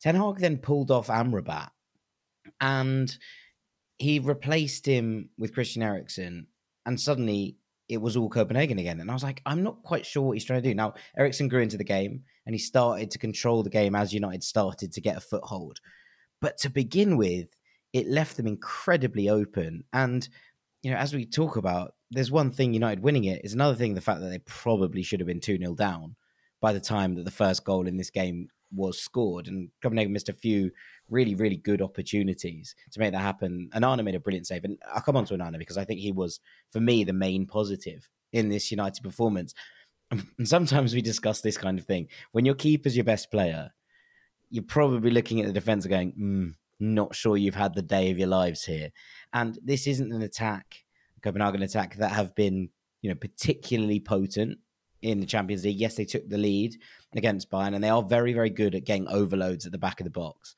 Ten Hag then pulled off Amrabat and he replaced him with Christian Eriksen. And suddenly it was all Copenhagen again. And I was like, I'm not quite sure what he's trying to do. Now, Eriksen grew into the game and he started to control the game as United started to get a foothold. But to begin with, it left them incredibly open. And, you know, as we talk about, there's one thing United winning it is another thing the fact that they probably should have been 2 0 down by the time that the first goal in this game was scored. And Copenhagen missed a few really, really good opportunities to make that happen. Onana made a brilliant save. And I'll come on to Onana because I think he was, for me, the main positive in this United performance. And sometimes we discuss this kind of thing. When your keeper's your best player, you're probably looking at the defense going, mm, not sure you've had the day of your lives here. And this isn't an attack, Copenhagen attack, that have been, you know, particularly potent in the Champions League. Yes, they took the lead against Bayern, and they are very, very good at getting overloads at the back of the box.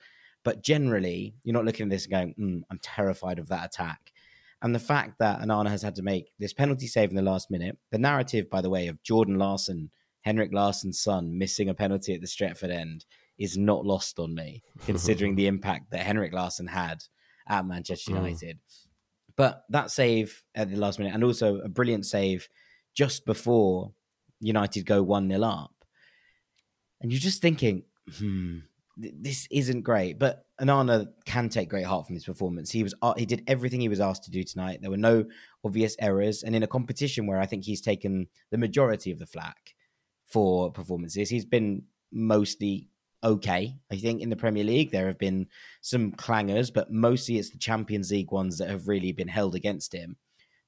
But generally, you're not looking at this and going, mm, I'm terrified of that attack. And the fact that Onana has had to make this penalty save in the last minute, the narrative, by the way, of Jordan Larsson, Henrik Larsson's son, missing a penalty at the Stretford end is not lost on me, considering the impact that Henrik Larsson had at Manchester mm. United. Mm. But that save at the last minute, and also a brilliant save just before United go 1 0 up. And you're just thinking, hmm, this isn't great, but Onana can take great heart from his performance. He was uh, he did everything he was asked to do tonight. There were no obvious errors, and in a competition where I think he's taken the majority of the flack for performances, he's been mostly okay. I think in the Premier League there have been some clangers, but mostly it's the Champions League ones that have really been held against him.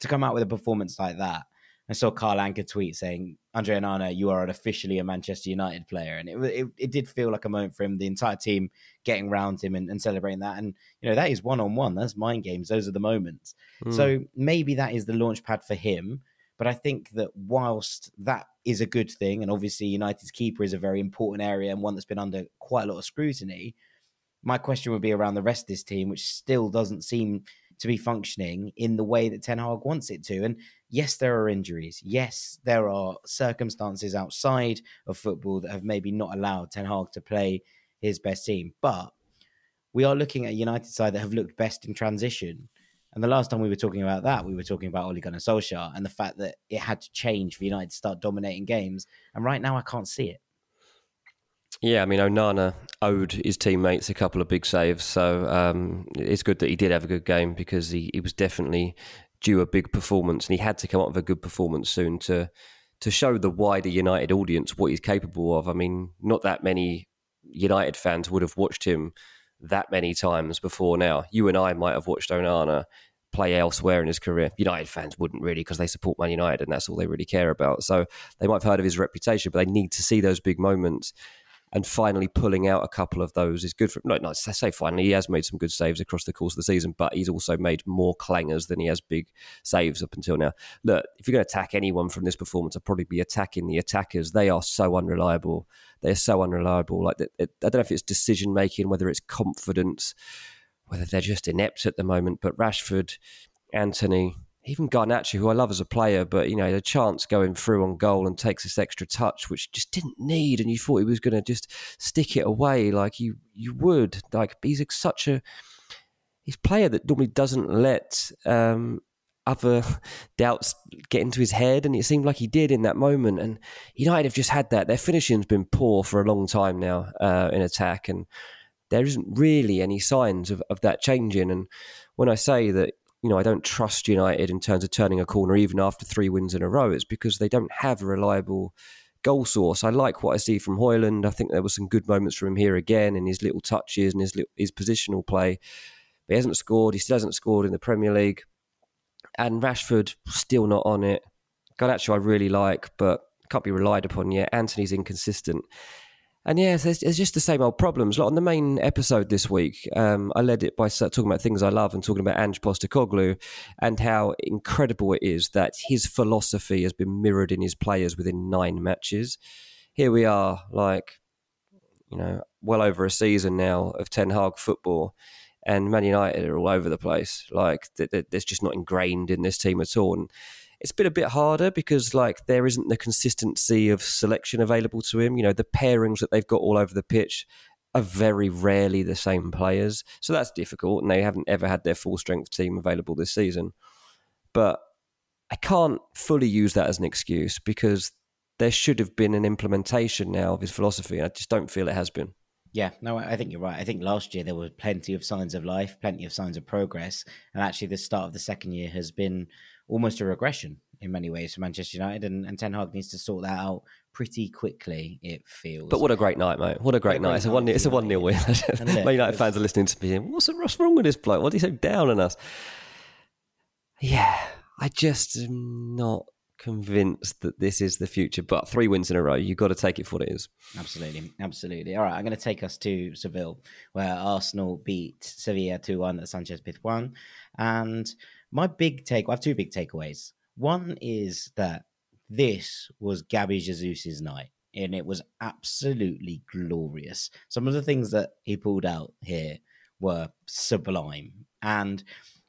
To come out with a performance like that I saw Carl Anka tweet saying, Andre Onana, you are officially a Manchester United player. And it, it, it did feel like a moment for him, the entire team getting around him and, and celebrating that. And, you know, that is one on one. That's mind games. Those are the moments. Mm. So maybe that is the launch pad for him. But I think that whilst that is a good thing, and obviously United's keeper is a very important area and one that's been under quite a lot of scrutiny, my question would be around the rest of this team, which still doesn't seem to be functioning in the way that Ten Hag wants it to. And yes, there are injuries. Yes, there are circumstances outside of football that have maybe not allowed Ten Hag to play his best team. But we are looking at a United side that have looked best in transition. And the last time we were talking about that, we were talking about Ole Gunnar Solskjaer and the fact that it had to change for United to start dominating games. And right now, I can't see it. Yeah, I mean, Onana owed his teammates a couple of big saves, so um, it's good that he did have a good game because he, he was definitely due a big performance, and he had to come up with a good performance soon to to show the wider United audience what he's capable of. I mean, not that many United fans would have watched him that many times before now. You and I might have watched Onana play elsewhere in his career. United fans wouldn't really because they support Man United and that's all they really care about. So they might have heard of his reputation, but they need to see those big moments and finally pulling out a couple of those is good for. No, no, I say finally, he has made some good saves across the course of the season, but he's also made more clangers than he has big saves up until now. Look, if you're going to attack anyone from this performance, I'd probably be attacking the attackers. They are so unreliable. They're so unreliable. Like I don't know if it's decision making, whether it's confidence, whether they're just inept at the moment. But Rashford, Antony, even Garnacho, who I love as a player, but you know, a chance going through on goal and takes this extra touch, which just didn't need, and you thought he was going to just stick it away like you you would. Like he's such a he's a player that normally doesn't let um, other doubts get into his head, and it seemed like he did in that moment. And United have just had that. Their finishing's been poor for a long time now uh, in attack, and there isn't really any signs of, of that changing. And when I say that you know, I don't trust United in terms of turning a corner even after three wins in a row. It's because they don't have a reliable goal source. I like what I see from Højlund. I think there were some good moments from him here again in his little touches and his his positional play. But he hasn't scored. He still hasn't scored in the Premier League. And Rashford still not on it. Garnacho I really like, but can't be relied upon yet. Antony's inconsistent. And yeah, there's, just the same old problems. Like on the main episode this week, um, I led it by talking about things I love and talking about Ange Postecoglou and how incredible it is that his philosophy has been mirrored in his players within nine matches. Here we are, like, you know, well over a season now of Ten Hag football, and Man United are all over the place. Like, there's just not ingrained in this team at all. And it's been a bit harder because like there isn't the consistency of selection available to him. You know, the pairings that they've got all over the pitch are very rarely the same players. So that's difficult and they haven't ever had their full strength team available this season. But I can't fully use that as an excuse because there should have been an implementation now of his philosophy. I just don't feel it has been. Yeah, no, I think you're right. I think last year there were plenty of signs of life, plenty of signs of progress, and actually the start of the second year has been almost a regression in many ways for Manchester United, and, and Ten Hag needs to sort that out pretty quickly. It feels. But what a great night, mate! What a great, what a night! It's a one. It's a one nil win. Man United fans are listening to me. What's what's wrong with this bloke? What are you so down on us? Yeah, I just am not convinced that this is the future. But three wins in a row, you've got to take it for what it is. Absolutely, absolutely. All right, I'm going to take us to Seville, where Arsenal beat Sevilla two one at Sanchez Pizjuan, and my big take, I have two big takeaways. One is that this was Gabi Jesus's night, and it was absolutely glorious. Some of the things that he pulled out here were sublime. And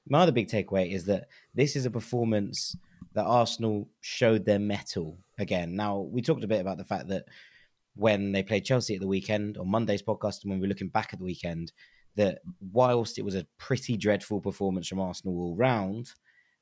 my other big takeaway is that this is a performance that Arsenal showed their metal again. Now, we talked a bit about the fact that when they played Chelsea at the weekend on Monday's podcast, and when we are looking back at the weekend, that whilst it was a pretty dreadful performance from Arsenal all round,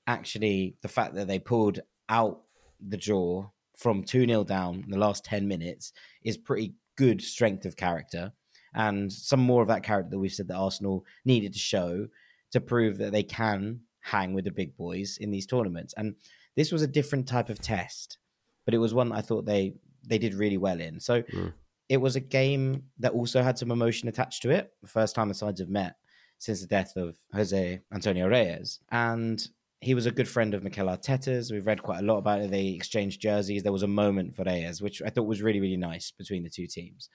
actually the fact that they pulled out the draw from 2 0 down in the last 10 minutes is pretty good strength of character. And some more of that character that we've said that Arsenal needed to show to prove that they can hang with the big boys in these tournaments. And this was a different type of test, but it was one I thought they they did really well in. So mm it was a game that also had some emotion attached to it. The first time the sides have met since the death of Jose Antonio Reyes. And he was a good friend of Mikel Arteta's. We've read quite a lot about it. They exchanged jerseys. There was a moment for Reyes, which I thought was really, really nice between the two teams.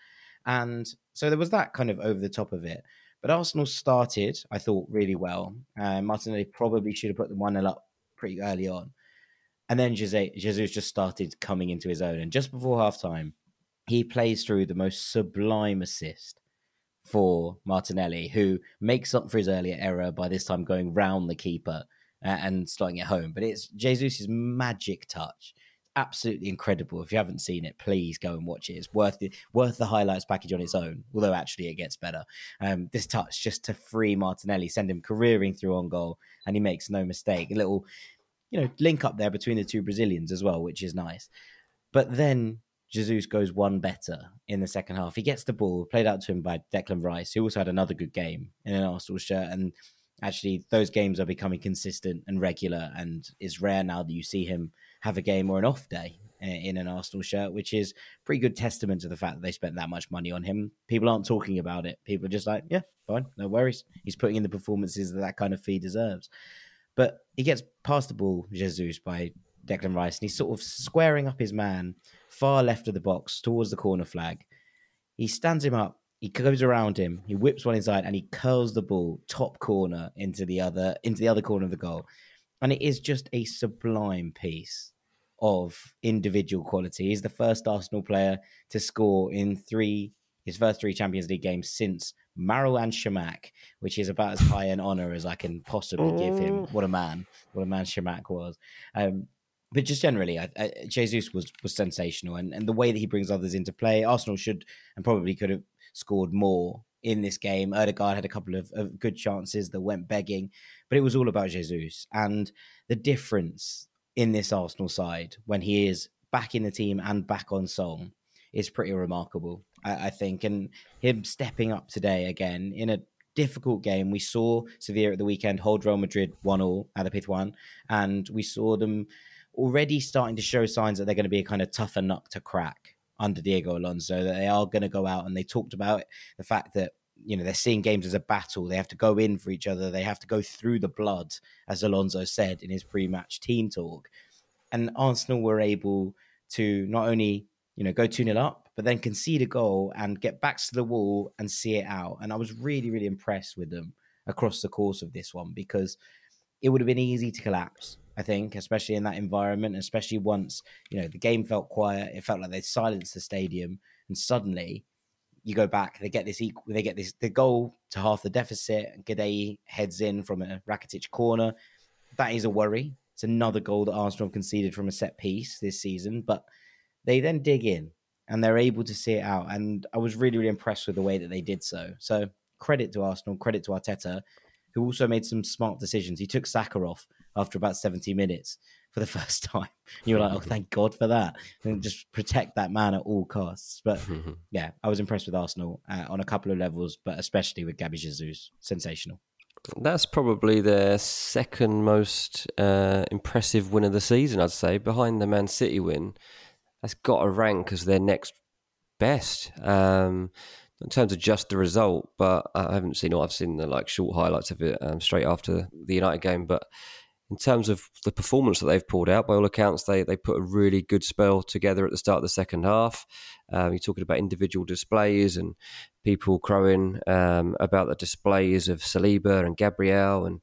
And so there was that kind of over the top of it. But Arsenal started, I thought, really well. Uh, Martinelli probably should have put the 1 0 up pretty early on. And then Jesus just started coming into his own. And just before half time, he plays through the most sublime assist for Martinelli, who makes up for his earlier error by this time going round the keeper and starting it home. But it's Jesus's magic touch. Absolutely incredible. If you haven't seen it, please go and watch it. It's worth the worth the highlights package on its own. Although actually it gets better. Um, this touch just to free Martinelli, send him careering through on goal, and he makes no mistake. A little, you know, link up there between the two Brazilians as well, which is nice. But then Jesus goes one better in the second half. He gets the ball played out to him by Declan Rice, who also had another good game in an Arsenal shirt. And actually, those games are becoming consistent and regular. And it's rare now that you see him have a game or an off day uh, in an Arsenal shirt, which is pretty good testament to the fact that they spent that much money on him. People aren't talking about it. People are just like, yeah, fine, no worries. He's putting in the performances that that kind of fee deserves. But he gets past the ball, Jesus, by Declan Rice, and he's sort of squaring up his man far left of the box towards the corner flag. He stands him up. He goes around him. He whips one inside and he curls the ball top corner into the other into the other corner of the goal. And it is just a sublime piece of individual quality. He's the first Arsenal player to score in three his first three Champions League games since Marouane Chamakh, which is about as high an honour as I can possibly give him. What a man! What a man Chamakh was. Um, but just generally, I, I, Jesus was was sensational, and, and the way that he brings others into play, Arsenal should and probably could have scored more in this game. Odegaard had a couple of, of good chances that went begging, but it was all about Jesus and the difference in this Arsenal side when he is back in the team and back on song is pretty remarkable, I, I think. And him stepping up today again in a difficult game. We saw Sevilla at the weekend hold Real Madrid one all at the Pizjuan, and we saw them already starting to show signs that they're going to be a kind of tougher nut to crack under Diego Alonso, that they are going to go out and they talked about the fact that you know they're seeing games as a battle. They have to go in for each other. They have to go through the blood as alonso said in his pre-match team talk. And arsenal were able to not only you know go 2-0 up but then concede a goal and get back to the wall and see it out. And i was really really impressed with them across the course of this one because it would have been easy to collapse I think, especially in that environment, especially once you know the game felt quiet. It felt like they silenced the stadium, and suddenly you go back, they get this equal, they get this the goal to half the deficit. Guedes heads in from a Rakitic corner. That is a worry. It's another goal that Arsenal have conceded from a set piece this season, but they then dig in and they're able to see it out. And I was really, really impressed with the way that they did so. So credit to Arsenal, credit to Arteta, who also made some smart decisions. He took Saka off after about 70 minutes for the first time. you were like, oh, thank God for that. And just protect that man at all costs. But yeah, I was impressed with Arsenal uh, on a couple of levels, but especially with Gabi Jesus. Sensational. That's probably their second most uh, impressive win of the season, I'd say, behind the Man City win. That's got to rank as their next best. Um, in terms of just the result, but I haven't seen. All. I've seen the like short highlights of it um, straight after the United game. But in terms of the performance that they've pulled out, by all accounts, they they put a really good spell together at the start of the second half. Um, you're talking about individual displays and people crowing um, about the displays of Saliba and Gabriel and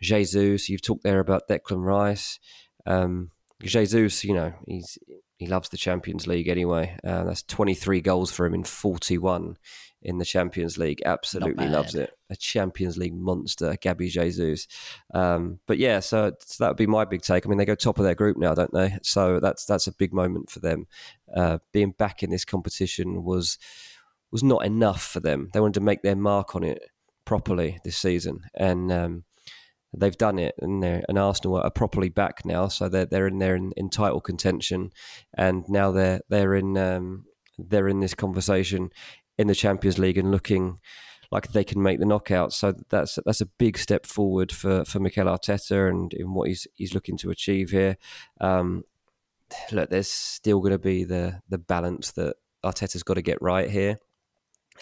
Jesus. You've talked there about Declan Rice. Um, Jesus, you know, he's he loves the Champions League anyway. Uh, that's 23 goals for him in 41 in the Champions League. Absolutely loves it. A Champions League monster, Gabi Jesus. Um, but yeah, so, so, that would be my big take. I mean, they go top of their group now, don't they? So that's that's a big moment for them. Uh, being back in this competition was was not enough for them. They wanted to make their mark on it properly this season, and um, they've done it, and they're and Arsenal are properly back now. So they're they're in there in, in title contention, and now they're they're in um, they're in this conversation in the Champions League and looking like they can make the knockout. So that's that's a big step forward for for Mikel Arteta and in what he's he's looking to achieve here. Um, look, there's still going to be the the balance that Arteta's got to get right here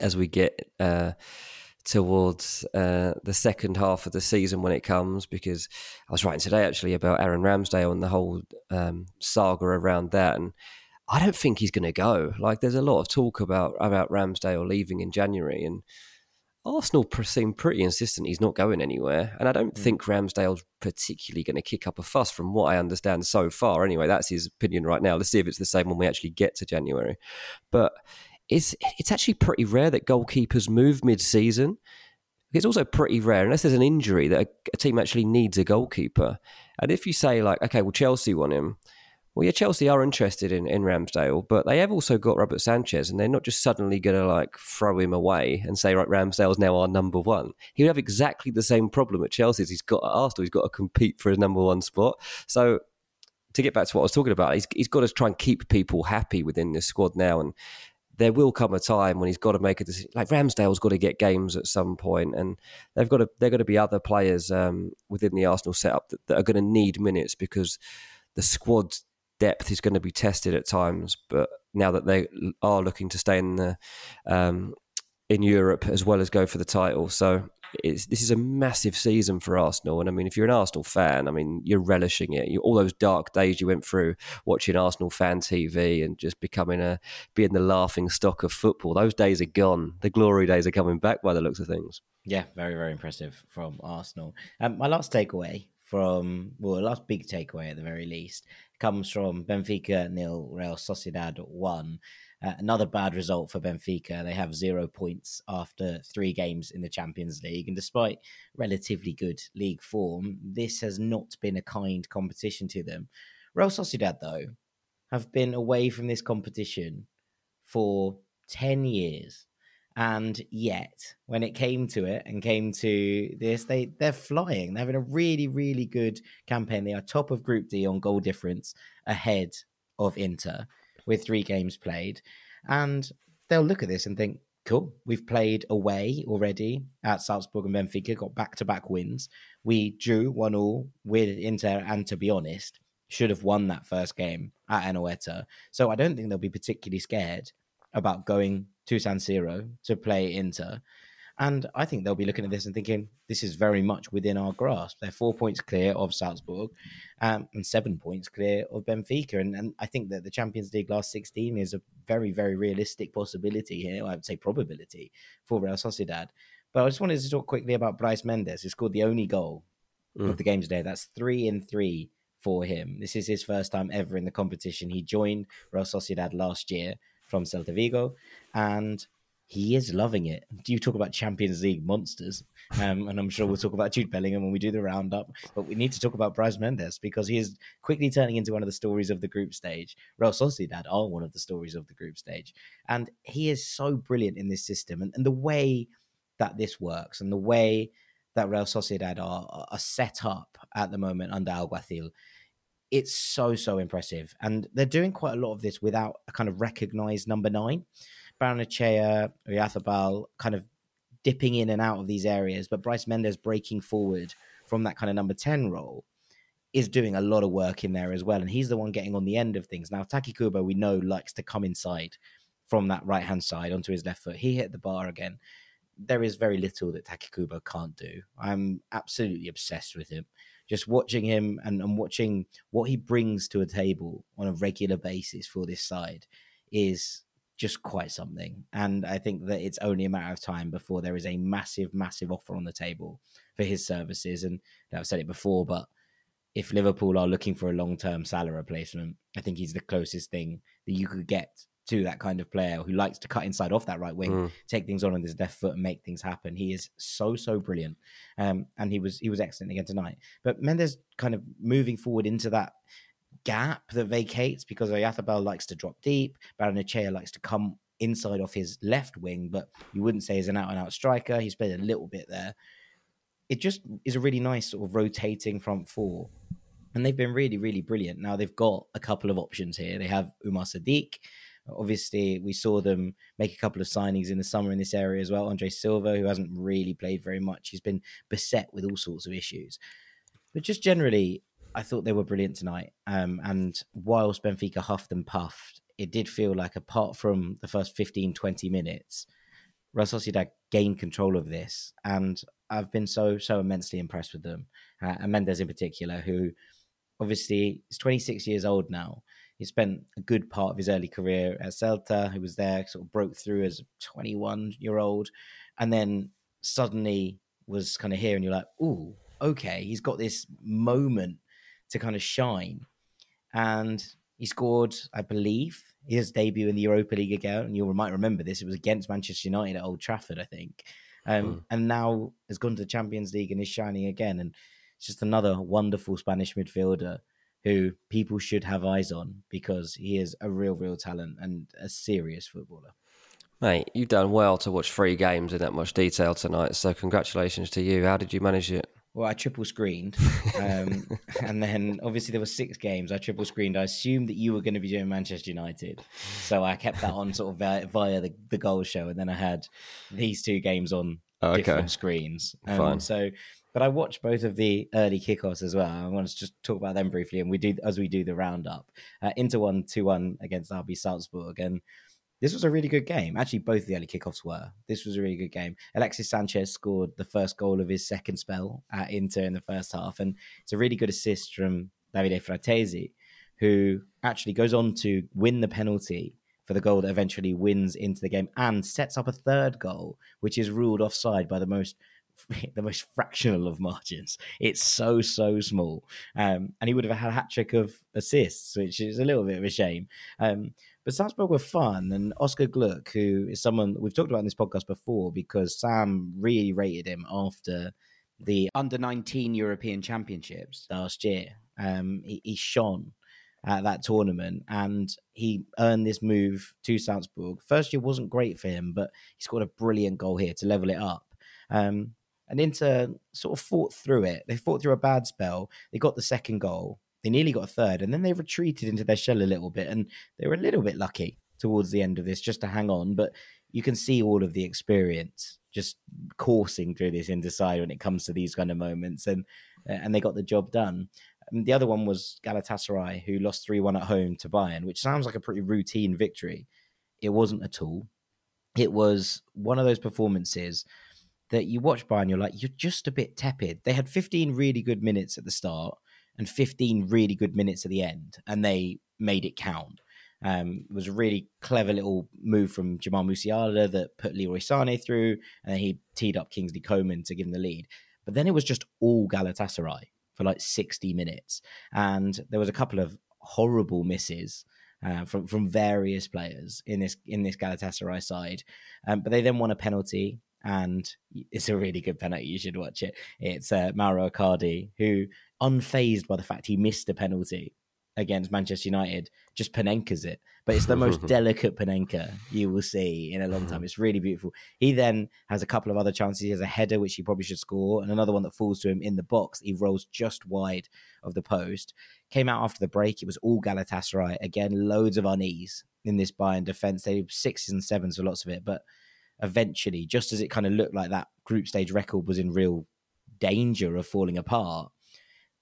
as we get. Uh, towards uh, the second half of the season when it comes because I was writing today actually about Aaron Ramsdale and the whole um, saga around that and I don't think he's going to go. Like, there's a lot of talk about about Ramsdale leaving in January, and Arsenal seem pretty insistent he's not going anywhere. And I don't mm. think Ramsdale's particularly going to kick up a fuss, from what I understand so far. Anyway, that's his opinion right now. Let's see if it's the same when we actually get to January. But it's it's actually pretty rare that goalkeepers move mid-season. It's also pretty rare, unless there's an injury, that a, a team actually needs a goalkeeper. And if you say like, okay, well Chelsea want him well, yeah, Chelsea are interested in, in Ramsdale, but they have also got Robert Sanchez, and they're not just suddenly going to like throw him away and say, right, Ramsdale's now our number one. He would have exactly the same problem at Chelsea as he's got at Arsenal. He's got to compete for his number one spot. So to get back to what I was talking about, he's, he's got to try and keep people happy within this squad now. And there will come a time when he's got to make a decision. Like Ramsdale's got to get games at some point, and they've got to. They're going to be other players um, within the Arsenal setup that, that are going to need minutes because the squad depth is going to be tested at times. But now that they are looking to stay in the um, in Europe as well as go for the title, so this is a massive season for Arsenal. And I mean, if you're an Arsenal fan, I mean, you're relishing it. You, all those dark days you went through watching Arsenal fan TV and just becoming a being the laughing stock of football. Those days are gone. The glory days are coming back by the looks of things. Yeah, very very impressive from Arsenal. Um, my last takeaway from well, last big takeaway at the very least comes from Benfica nil, Real Sociedad one. Uh, another bad result for Benfica. They have zero points after three games in the Champions League. And despite relatively good league form, this has not been a kind competition to them. Real Sociedad, though, have been away from this competition for 10 years. And yet, when it came to it and came to this, they they're flying. They're having a really, really good campaign. They are top of Group D on goal difference, ahead of Inter with three games played. And they'll look at this and think, cool, we've played away already at Salzburg and Benfica, got back to back wins. We drew one all with Inter, and to be honest, should have won that first game at Anoeta. So I don't think they'll be particularly scared about going to San Siro to play Inter. And I think they'll be looking at this and thinking, this is very much within our grasp. They're four points clear of Salzburg um, and seven points clear of Benfica. And, and I think that the Champions League last 16 is a very, very realistic possibility here. I would say probability for Real Sociedad. But I just wanted to talk quickly about Brais Mendez, who scored the only goal mm. of the game today. That's three in three for him. This is his first time ever in the competition. He joined Real Sociedad last year from Celta Vigo, and he is loving it. Do you talk about Champions League monsters? Um, and I'm sure we'll talk about Jude Bellingham when we do the roundup. But we need to talk about Brais Mendez because he is quickly turning into one of the stories of the group stage. Real Sociedad are one of the stories of the group stage. And he is so brilliant in this system. And, and the way that this works and the way that Real Sociedad are, are set up at the moment under Alguacil it's so so impressive and they're doing quite a lot of this without a kind of recognized number nine Barrenechea, Oyarzabal kind of dipping in and out of these areas, but Brais Mendez breaking forward from that kind of number 10 role is doing a lot of work in there as well. And he's the one getting on the end of things. Now, Take Kubo, we know, likes to come inside from that right hand side onto his left foot. He hit the bar again. There is very little that Take Kubo can't do. I'm absolutely obsessed with him. Just watching him and, and watching what he brings to a table on a regular basis for this side is just quite something. And I think that it's only a matter of time before there is a massive, massive offer on the table for his services. And I've said it before, but if Liverpool are looking for a long term Salah replacement, I think he's the closest thing that you could get to that kind of player who likes to cut inside off that right wing, mm. take things on on his left foot and make things happen. He is so so brilliant, um, and he was he was excellent again tonight. But Mendez kind of moving forward into that gap that vacates because Oyarzabal likes to drop deep. Barrenechea likes to come inside off his left wing, but you wouldn't say he's an out and out striker. He's played a little bit there. It just is a really nice sort of rotating front four. And they've been really, really brilliant. Now they've got a couple of options here. They have Umar Sadiq. Obviously, we saw them make a couple of signings in the summer in this area as well. Andre Silva, who hasn't really played very much, he's been beset with all sorts of issues. But just generally, I thought they were brilliant tonight. Um, and whilst Benfica huffed and puffed, it did feel like apart from the first 15, 20 minutes, Real Sociedad gained control of this. And I've been so, so immensely impressed with them. Uh, and Mendez in particular, who obviously is 26 years old now. He spent a good part of his early career at Celta. who was there, sort of broke through as a 21 year old, and then suddenly was kind of here, and you're like, "Ooh, okay." He's got this moment to kind of shine. And he scored, I believe, his debut in the Europa League again. And you might remember this; it was against Manchester United at Old Trafford, I think. Um, mm. And now has gone to the Champions League and is shining again. And it's just another wonderful Spanish midfielder who people should have eyes on because he is a real, real talent and a serious footballer. Mate, you've done well to watch three games in that much detail tonight. So congratulations to you. How did you manage it? Well, I triple screened, um, and then obviously there were six games. I triple screened. I assumed that you were going to be doing Manchester United, so I kept that on sort of via, via the, the goal show, and then I had these two games on oh, okay. different screens. Um. So, but I watched both of the early kickoffs as well. I want to just talk about them briefly, and we do as we do the roundup. Uh, Inter one two one against RB Salzburg, and this was a really good game. Actually, both the early kickoffs were. This was a really good game. Alexis Sanchez scored the first goal of his second spell at Inter in the first half, and it's a really good assist from Davide Fratesi, who actually goes on to win the penalty for the goal that eventually wins into the game and sets up a third goal, which is ruled offside by the most the most fractional of margins. It's so so small, um, and he would have had a hat trick of assists, which is a little bit of a shame. Um, but Salzburg were fun, and Oscar Gloukh, who is someone we've talked about in this podcast before, because Sam really rated him after the under 19 European Championships last year. Um, he, he shone at that tournament and he earned this move to Salzburg. First year wasn't great for him, but he scored a brilliant goal here to level it up. Um, and Inter sort of fought through it. They fought through a bad spell. They got the second goal. They nearly got a third, and then they retreated into their shell a little bit, and they were a little bit lucky towards the end of this just to hang on. But you can see all of the experience just coursing through this Inter side when it comes to these kind of moments, and uh, and they got the job done. And the other one was Galatasaray, who lost 3 1 at home to Bayern, which sounds like a pretty routine victory. It wasn't at all. It was one of those performances that you watch Bayern, you're like, you're just a bit tepid. They had 15 really good minutes at the start and 15 really good minutes at the end, and they made it count. Um, it was a really clever little move from Jamal Musiala that put Leroy Sane through, and then he teed up Kingsley Coman to give him the lead. But then it was just all Galatasaray for like 60 minutes. And there was a couple of horrible misses uh, from from various players in this in this Galatasaray side. Um, but they then won a penalty, and it's a really good penalty. You should watch it. It's uh, Mauro Icardi who, unfazed by the fact he missed a penalty, against Manchester United just Panenkes it. But it's the most delicate Panenka you will see in a long time. It's really beautiful. He then has a couple of other chances. He has a header, which he probably should score, and another one that falls to him in the box. He rolls just wide of the post. Came out after the break. It was all Galatasaray. Again, loads of unease in this Bayern defence. They sixes and sevens for lots of it. But eventually, just as it kind of looked like that group stage record was in real danger of falling apart,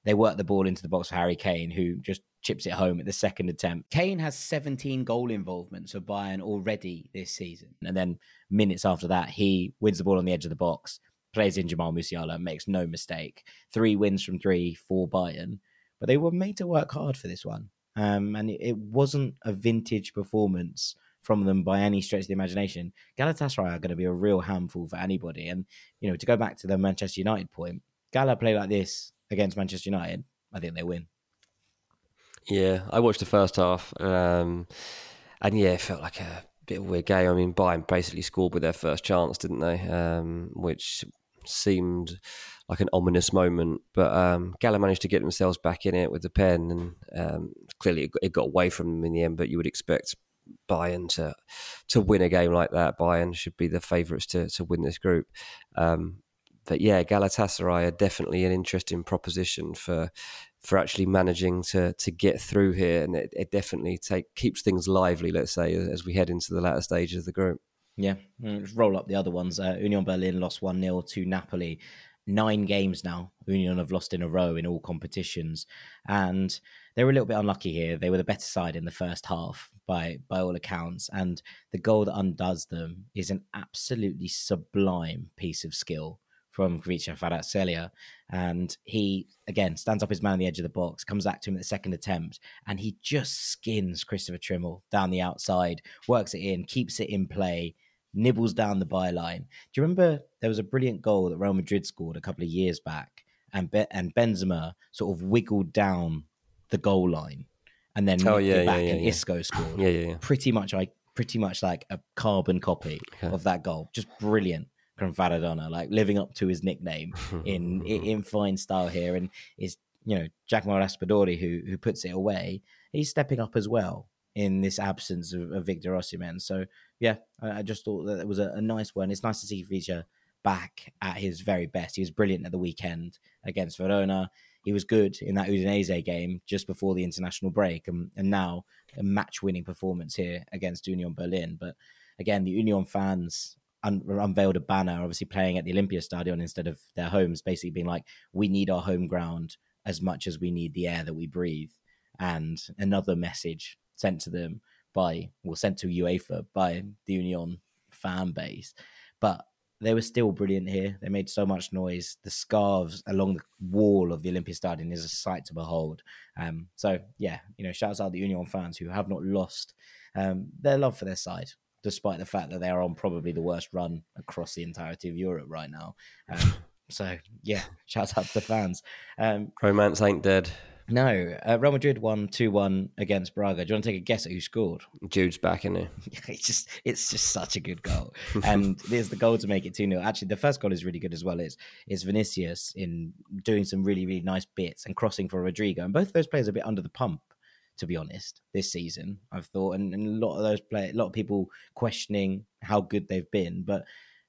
they work the ball into the box for Harry Kane, who just chips it home at the second attempt. Kane has 17 goal involvements for Bayern already this season. And then minutes after that, he wins the ball on the edge of the box, plays in Jamal Musiala, makes no mistake. Three wins from three for Bayern. But they were made to work hard for this one. Um, and it wasn't a vintage performance from them by any stretch of the imagination. Galatasaray are going to be a real handful for anybody. And, you know, to go back to the Manchester United point, Gala play like this against Manchester United, I think they win. Yeah, I watched the first half, um, and yeah, it felt like a bit of a weird game. I mean, Bayern basically scored with their first chance, didn't they? Um, which seemed like an ominous moment, but um, Gala managed to get themselves back in it with the pen, and um, clearly it got, it got away from them in the end. But you would expect Bayern to to win a game like that. Bayern should be the favourites to to win this group. Um, but yeah, Galatasaray are definitely an interesting proposition for for actually managing to to get through here, and it, it definitely take keeps things lively. Let's say as we head into the latter stages of the group. Yeah, let's roll up the other ones. Uh, Union Berlin lost one 0 to Napoli. Nine games now. Union have lost in a row in all competitions, and they were a little bit unlucky here. They were the better side in the first half by by all accounts, and the goal that undoes them is an absolutely sublime piece of skill from Khvicha Kvaratskhelia. And he, again, stands up his man on the edge of the box, comes back to him at the second attempt, and he just skins Christopher Trimmel down the outside, works it in, keeps it in play, nibbles down the byline. Do you remember there was a brilliant goal that Real Madrid scored a couple of years back, and, Be- and Benzema sort of wiggled down the goal line and then oh, yeah, back yeah, yeah, and Isco scored. Yeah, yeah, yeah. Pretty much like pretty much like a carbon copy okay. of that goal. Just brilliant from Kvaradona, like living up to his nickname in in fine style here, and is you know Giacomo Raspadori who who puts it away. He's stepping up as well in this absence of, of Victor Osimhen. So yeah, I, I, just thought that it was a, a, nice one. It's nice to see Khvicha back at his very best. He was brilliant at the weekend against Verona. He was good in that Udinese game just before the international break, and, and now a match-winning performance here against Union Berlin. But again, the Union fans un- unveiled a banner, obviously playing at the Olympia Stadion instead of their homes, basically being like, we need our home ground as much as we need the air that we breathe. And another message sent to them by, well, sent to UEFA by the Union fan base. But they were still brilliant here. They made so much noise. The scarves along the wall of the Olympia Stadium is a sight to behold. Um, so yeah, you know, shouts out the Union fans who have not lost um, their love for their side despite the fact that they are on probably the worst run across the entirety of Europe right now. Um, so yeah, shouts out to the fans. Um, Romance ain't dead. No, uh, Real Madrid won two one against Braga. Do you want to take a guess at who scored? Jude's back in there. it's just it's just such a good goal, and there's the goal to make it two 0 Actually, the first goal is really good as well. It's it's Vinicius in doing some really really nice bits and crossing for Rodrygo, and both those players are a bit under the pump to be honest, this season. I've thought, and, and a lot of those play, a lot of people questioning how good they've been, but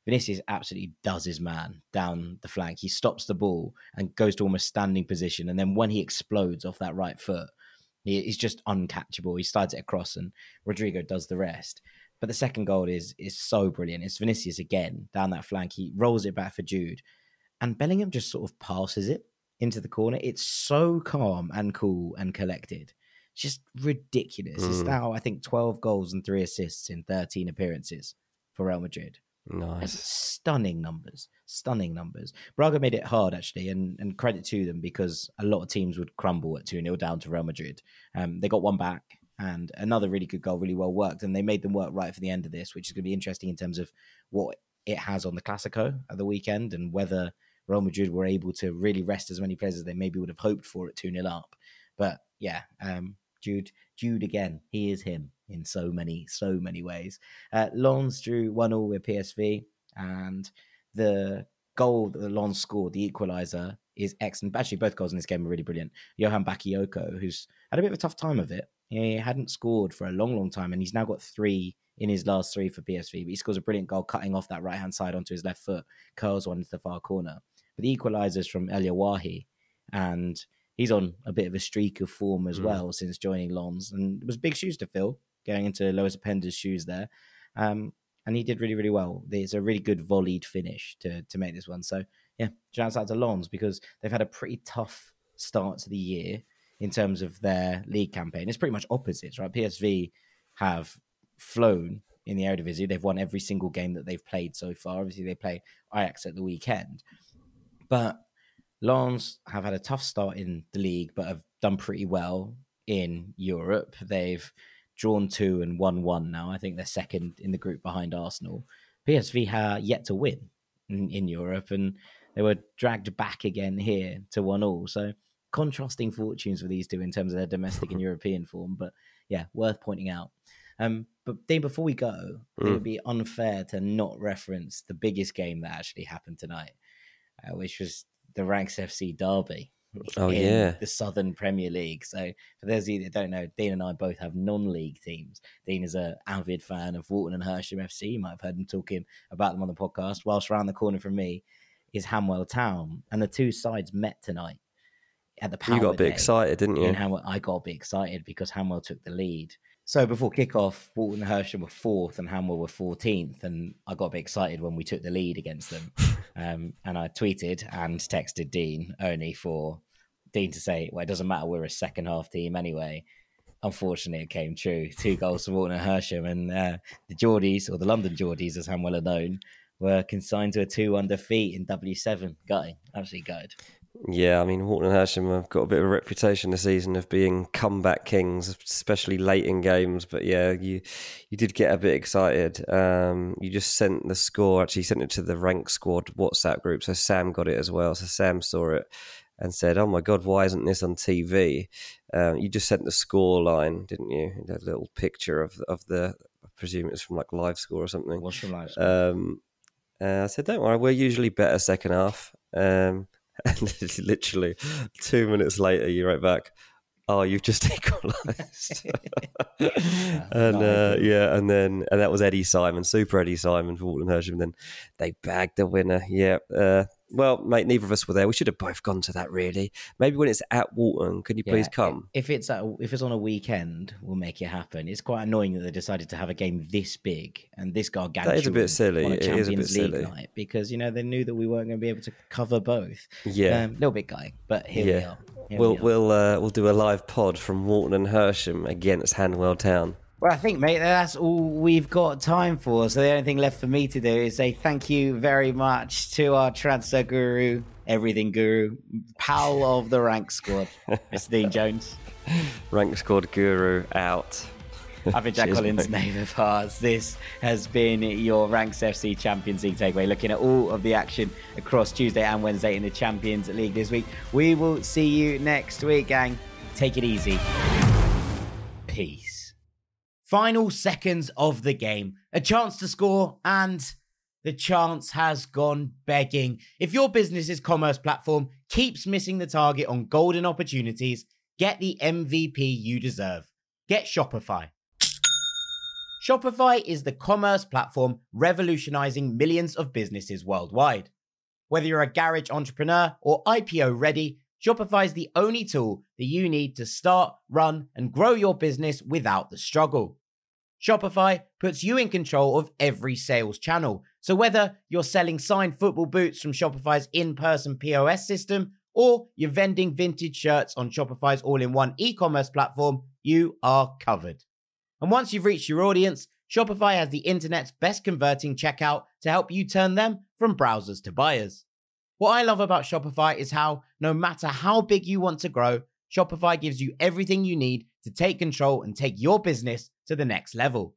Vinicius absolutely does his man down the flank. He stops the ball and goes to almost standing position, and then when he explodes off that right foot, he, he's just uncatchable. He slides it across, and Rodrygo does the rest. But the second goal is is so brilliant. It's Vinicius again down that flank. He rolls it back for Jude, and Bellingham just sort of passes it into the corner. It's so calm and cool and collected. Just ridiculous. Mm. It's now, I think, 12 goals and three assists in 13 appearances for Real Madrid. Nice. Stunning numbers. Stunning numbers. Braga made it hard, actually, and, and credit to them because a lot of teams would crumble at 2 0 down to Real Madrid. Um, they got one back and another really good goal, really well worked. And they made them work right for the end of this, which is going to be interesting in terms of what it has on the Clasico at the weekend and whether Real Madrid were able to really rest as many players as they maybe would have hoped for at 2 0 up. But yeah, um, Jude, Jude again, he is him in so many, so many ways. Uh, Lens drew 1 all with PSV, and the goal that Lens scored, the equaliser, is excellent. Actually, both goals in this game are really brilliant. Johan Bakayoko, who's had a bit of a tough time of it. He hadn't scored for a long, long time, and he's now got three in his last three for PSV. But he scores a brilliant goal, cutting off that right hand side onto his left foot, curls one into the far corner. But the equalisers from Elye Wahi, and he's on a bit of a streak of form as mm. well since joining Lens, and it was big shoes to fill going into Lois Openda's shoes there. Um, and he did really, really well. It's a really good volleyed finish to to make this one. So yeah, shouts out to Lens because they've had a pretty tough start to the year in terms of their league campaign. It's pretty much opposites, right? PSV have flown in the Eredivisie. They've won every single game that they've played so far. Obviously, they play Ajax at the weekend, but Lens have had a tough start in the league, but have done pretty well in Europe. They've drawn two and won one now. I think they're second in the group behind Arsenal. PSV have yet to win in, in Europe, and they were dragged back again here to one all. So contrasting fortunes for these two in terms of their domestic and European form. But yeah, worth pointing out. Um, but then before we go, mm. it would be unfair to not reference the biggest game that actually happened tonight, uh, which was the Ranks FC derby. Oh yeah, the Southern Premier League. So for those of you that don't know, Dean and I both have non-league teams. Dean is an avid fan of Walton and Hersham FC. You might have heard him talking about them on the podcast. Whilst around the corner from me is Hanwell Town, and the two sides met tonight at the Power You got a bit excited, didn't you? Hanwell, I got a bit excited because Hanwell took the lead. So before kickoff, Walton and Hersham were fourth and Hanwell were 14th. And I got a bit excited when we took the lead against them. um, and I tweeted and texted Dean only for Dean to say, well, it doesn't matter. We're a second half team anyway. Unfortunately, it came true. Two goals for Walton and Hersham. And uh, the Geordies, or the London Geordies, as Hanwell are known, were consigned to a 2 1 defeat in W7. Gutting. Absolutely gutted. Yeah, I mean, Walton and Hersham have got a bit of a reputation this season of being comeback kings, especially late in games. But yeah, you you did get a bit excited. Um, you just sent the score, actually sent it to the rank squad WhatsApp group. So Sam got it as well. So Sam saw it and said, "Oh my god, why isn't this on TV?" Um, you just sent the score line, didn't you? A little picture of of the, I presume it's from like live score or something. What's from live score? Um, uh, I said, "Don't worry, we're usually better second half." Um, and literally two minutes later, you write back, "Oh, you've just equalised." and uh, yeah, and then and that was Eddie Simon, Super Eddie Simon for Walton Hersham. And then they bagged the winner. Yeah, uh, well, mate, neither of us were there. We should have both gone to that. Really, maybe when it's at Walton, can you yeah, please come? If it's at, if it's on a weekend, we'll make it happen. It's quite annoying that they decided to have a game this big and this gargantuan. That is a bit silly. On a Champions League silly. night because you know they knew that we weren't going to be able to cover both. Yeah, a um, little bit guy, but here yeah. we are. Here we'll we will uh, we'll do a live pod from Walton and Hersham against Hanwell Town. Well, I think, mate, that's all we've got time for. So the only thing left for me to do is say thank you very much to our transfer guru, everything guru, pal of the rank squad, Mr. Dean Jones. Rank squad guru out. I've been Jack Collins, name of hearts. This has been your Ranks FC Champions League takeaway, looking at all of the action across Tuesday and Wednesday in the Champions League this week. We will see you next week, gang. Take it easy. Peace. Final seconds of the game, a chance to score, and the chance has gone begging. If your business's commerce platform keeps missing the target on golden opportunities, get the MVP you deserve. Get Shopify. Shopify is the commerce platform revolutionizing millions of businesses worldwide. Whether you're a garage entrepreneur or IPO ready, Shopify is the only tool that you need to start, run, and grow your business without the struggle. Shopify puts you in control of every sales channel. So whether you're selling signed football boots from Shopify's in person POS system or you're vending vintage shirts on Shopify's all in one e commerce platform, you are covered. And once you've reached your audience, Shopify has the internet's best converting checkout to help you turn them from browsers to buyers. What I love about Shopify is how, no matter how big you want to grow, Shopify gives you everything you need to take control and take your business to the next level.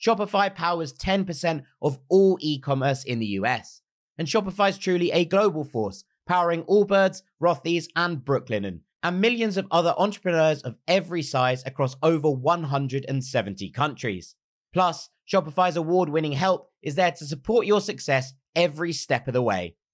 Shopify powers 10% of all e commerce in the US. And Shopify is truly a global force, powering Allbirds, Rothy's, and Brooklinen, and millions of other entrepreneurs of every size across over 170 countries. Plus, Shopify's award winning help is there to support your success every step of the way.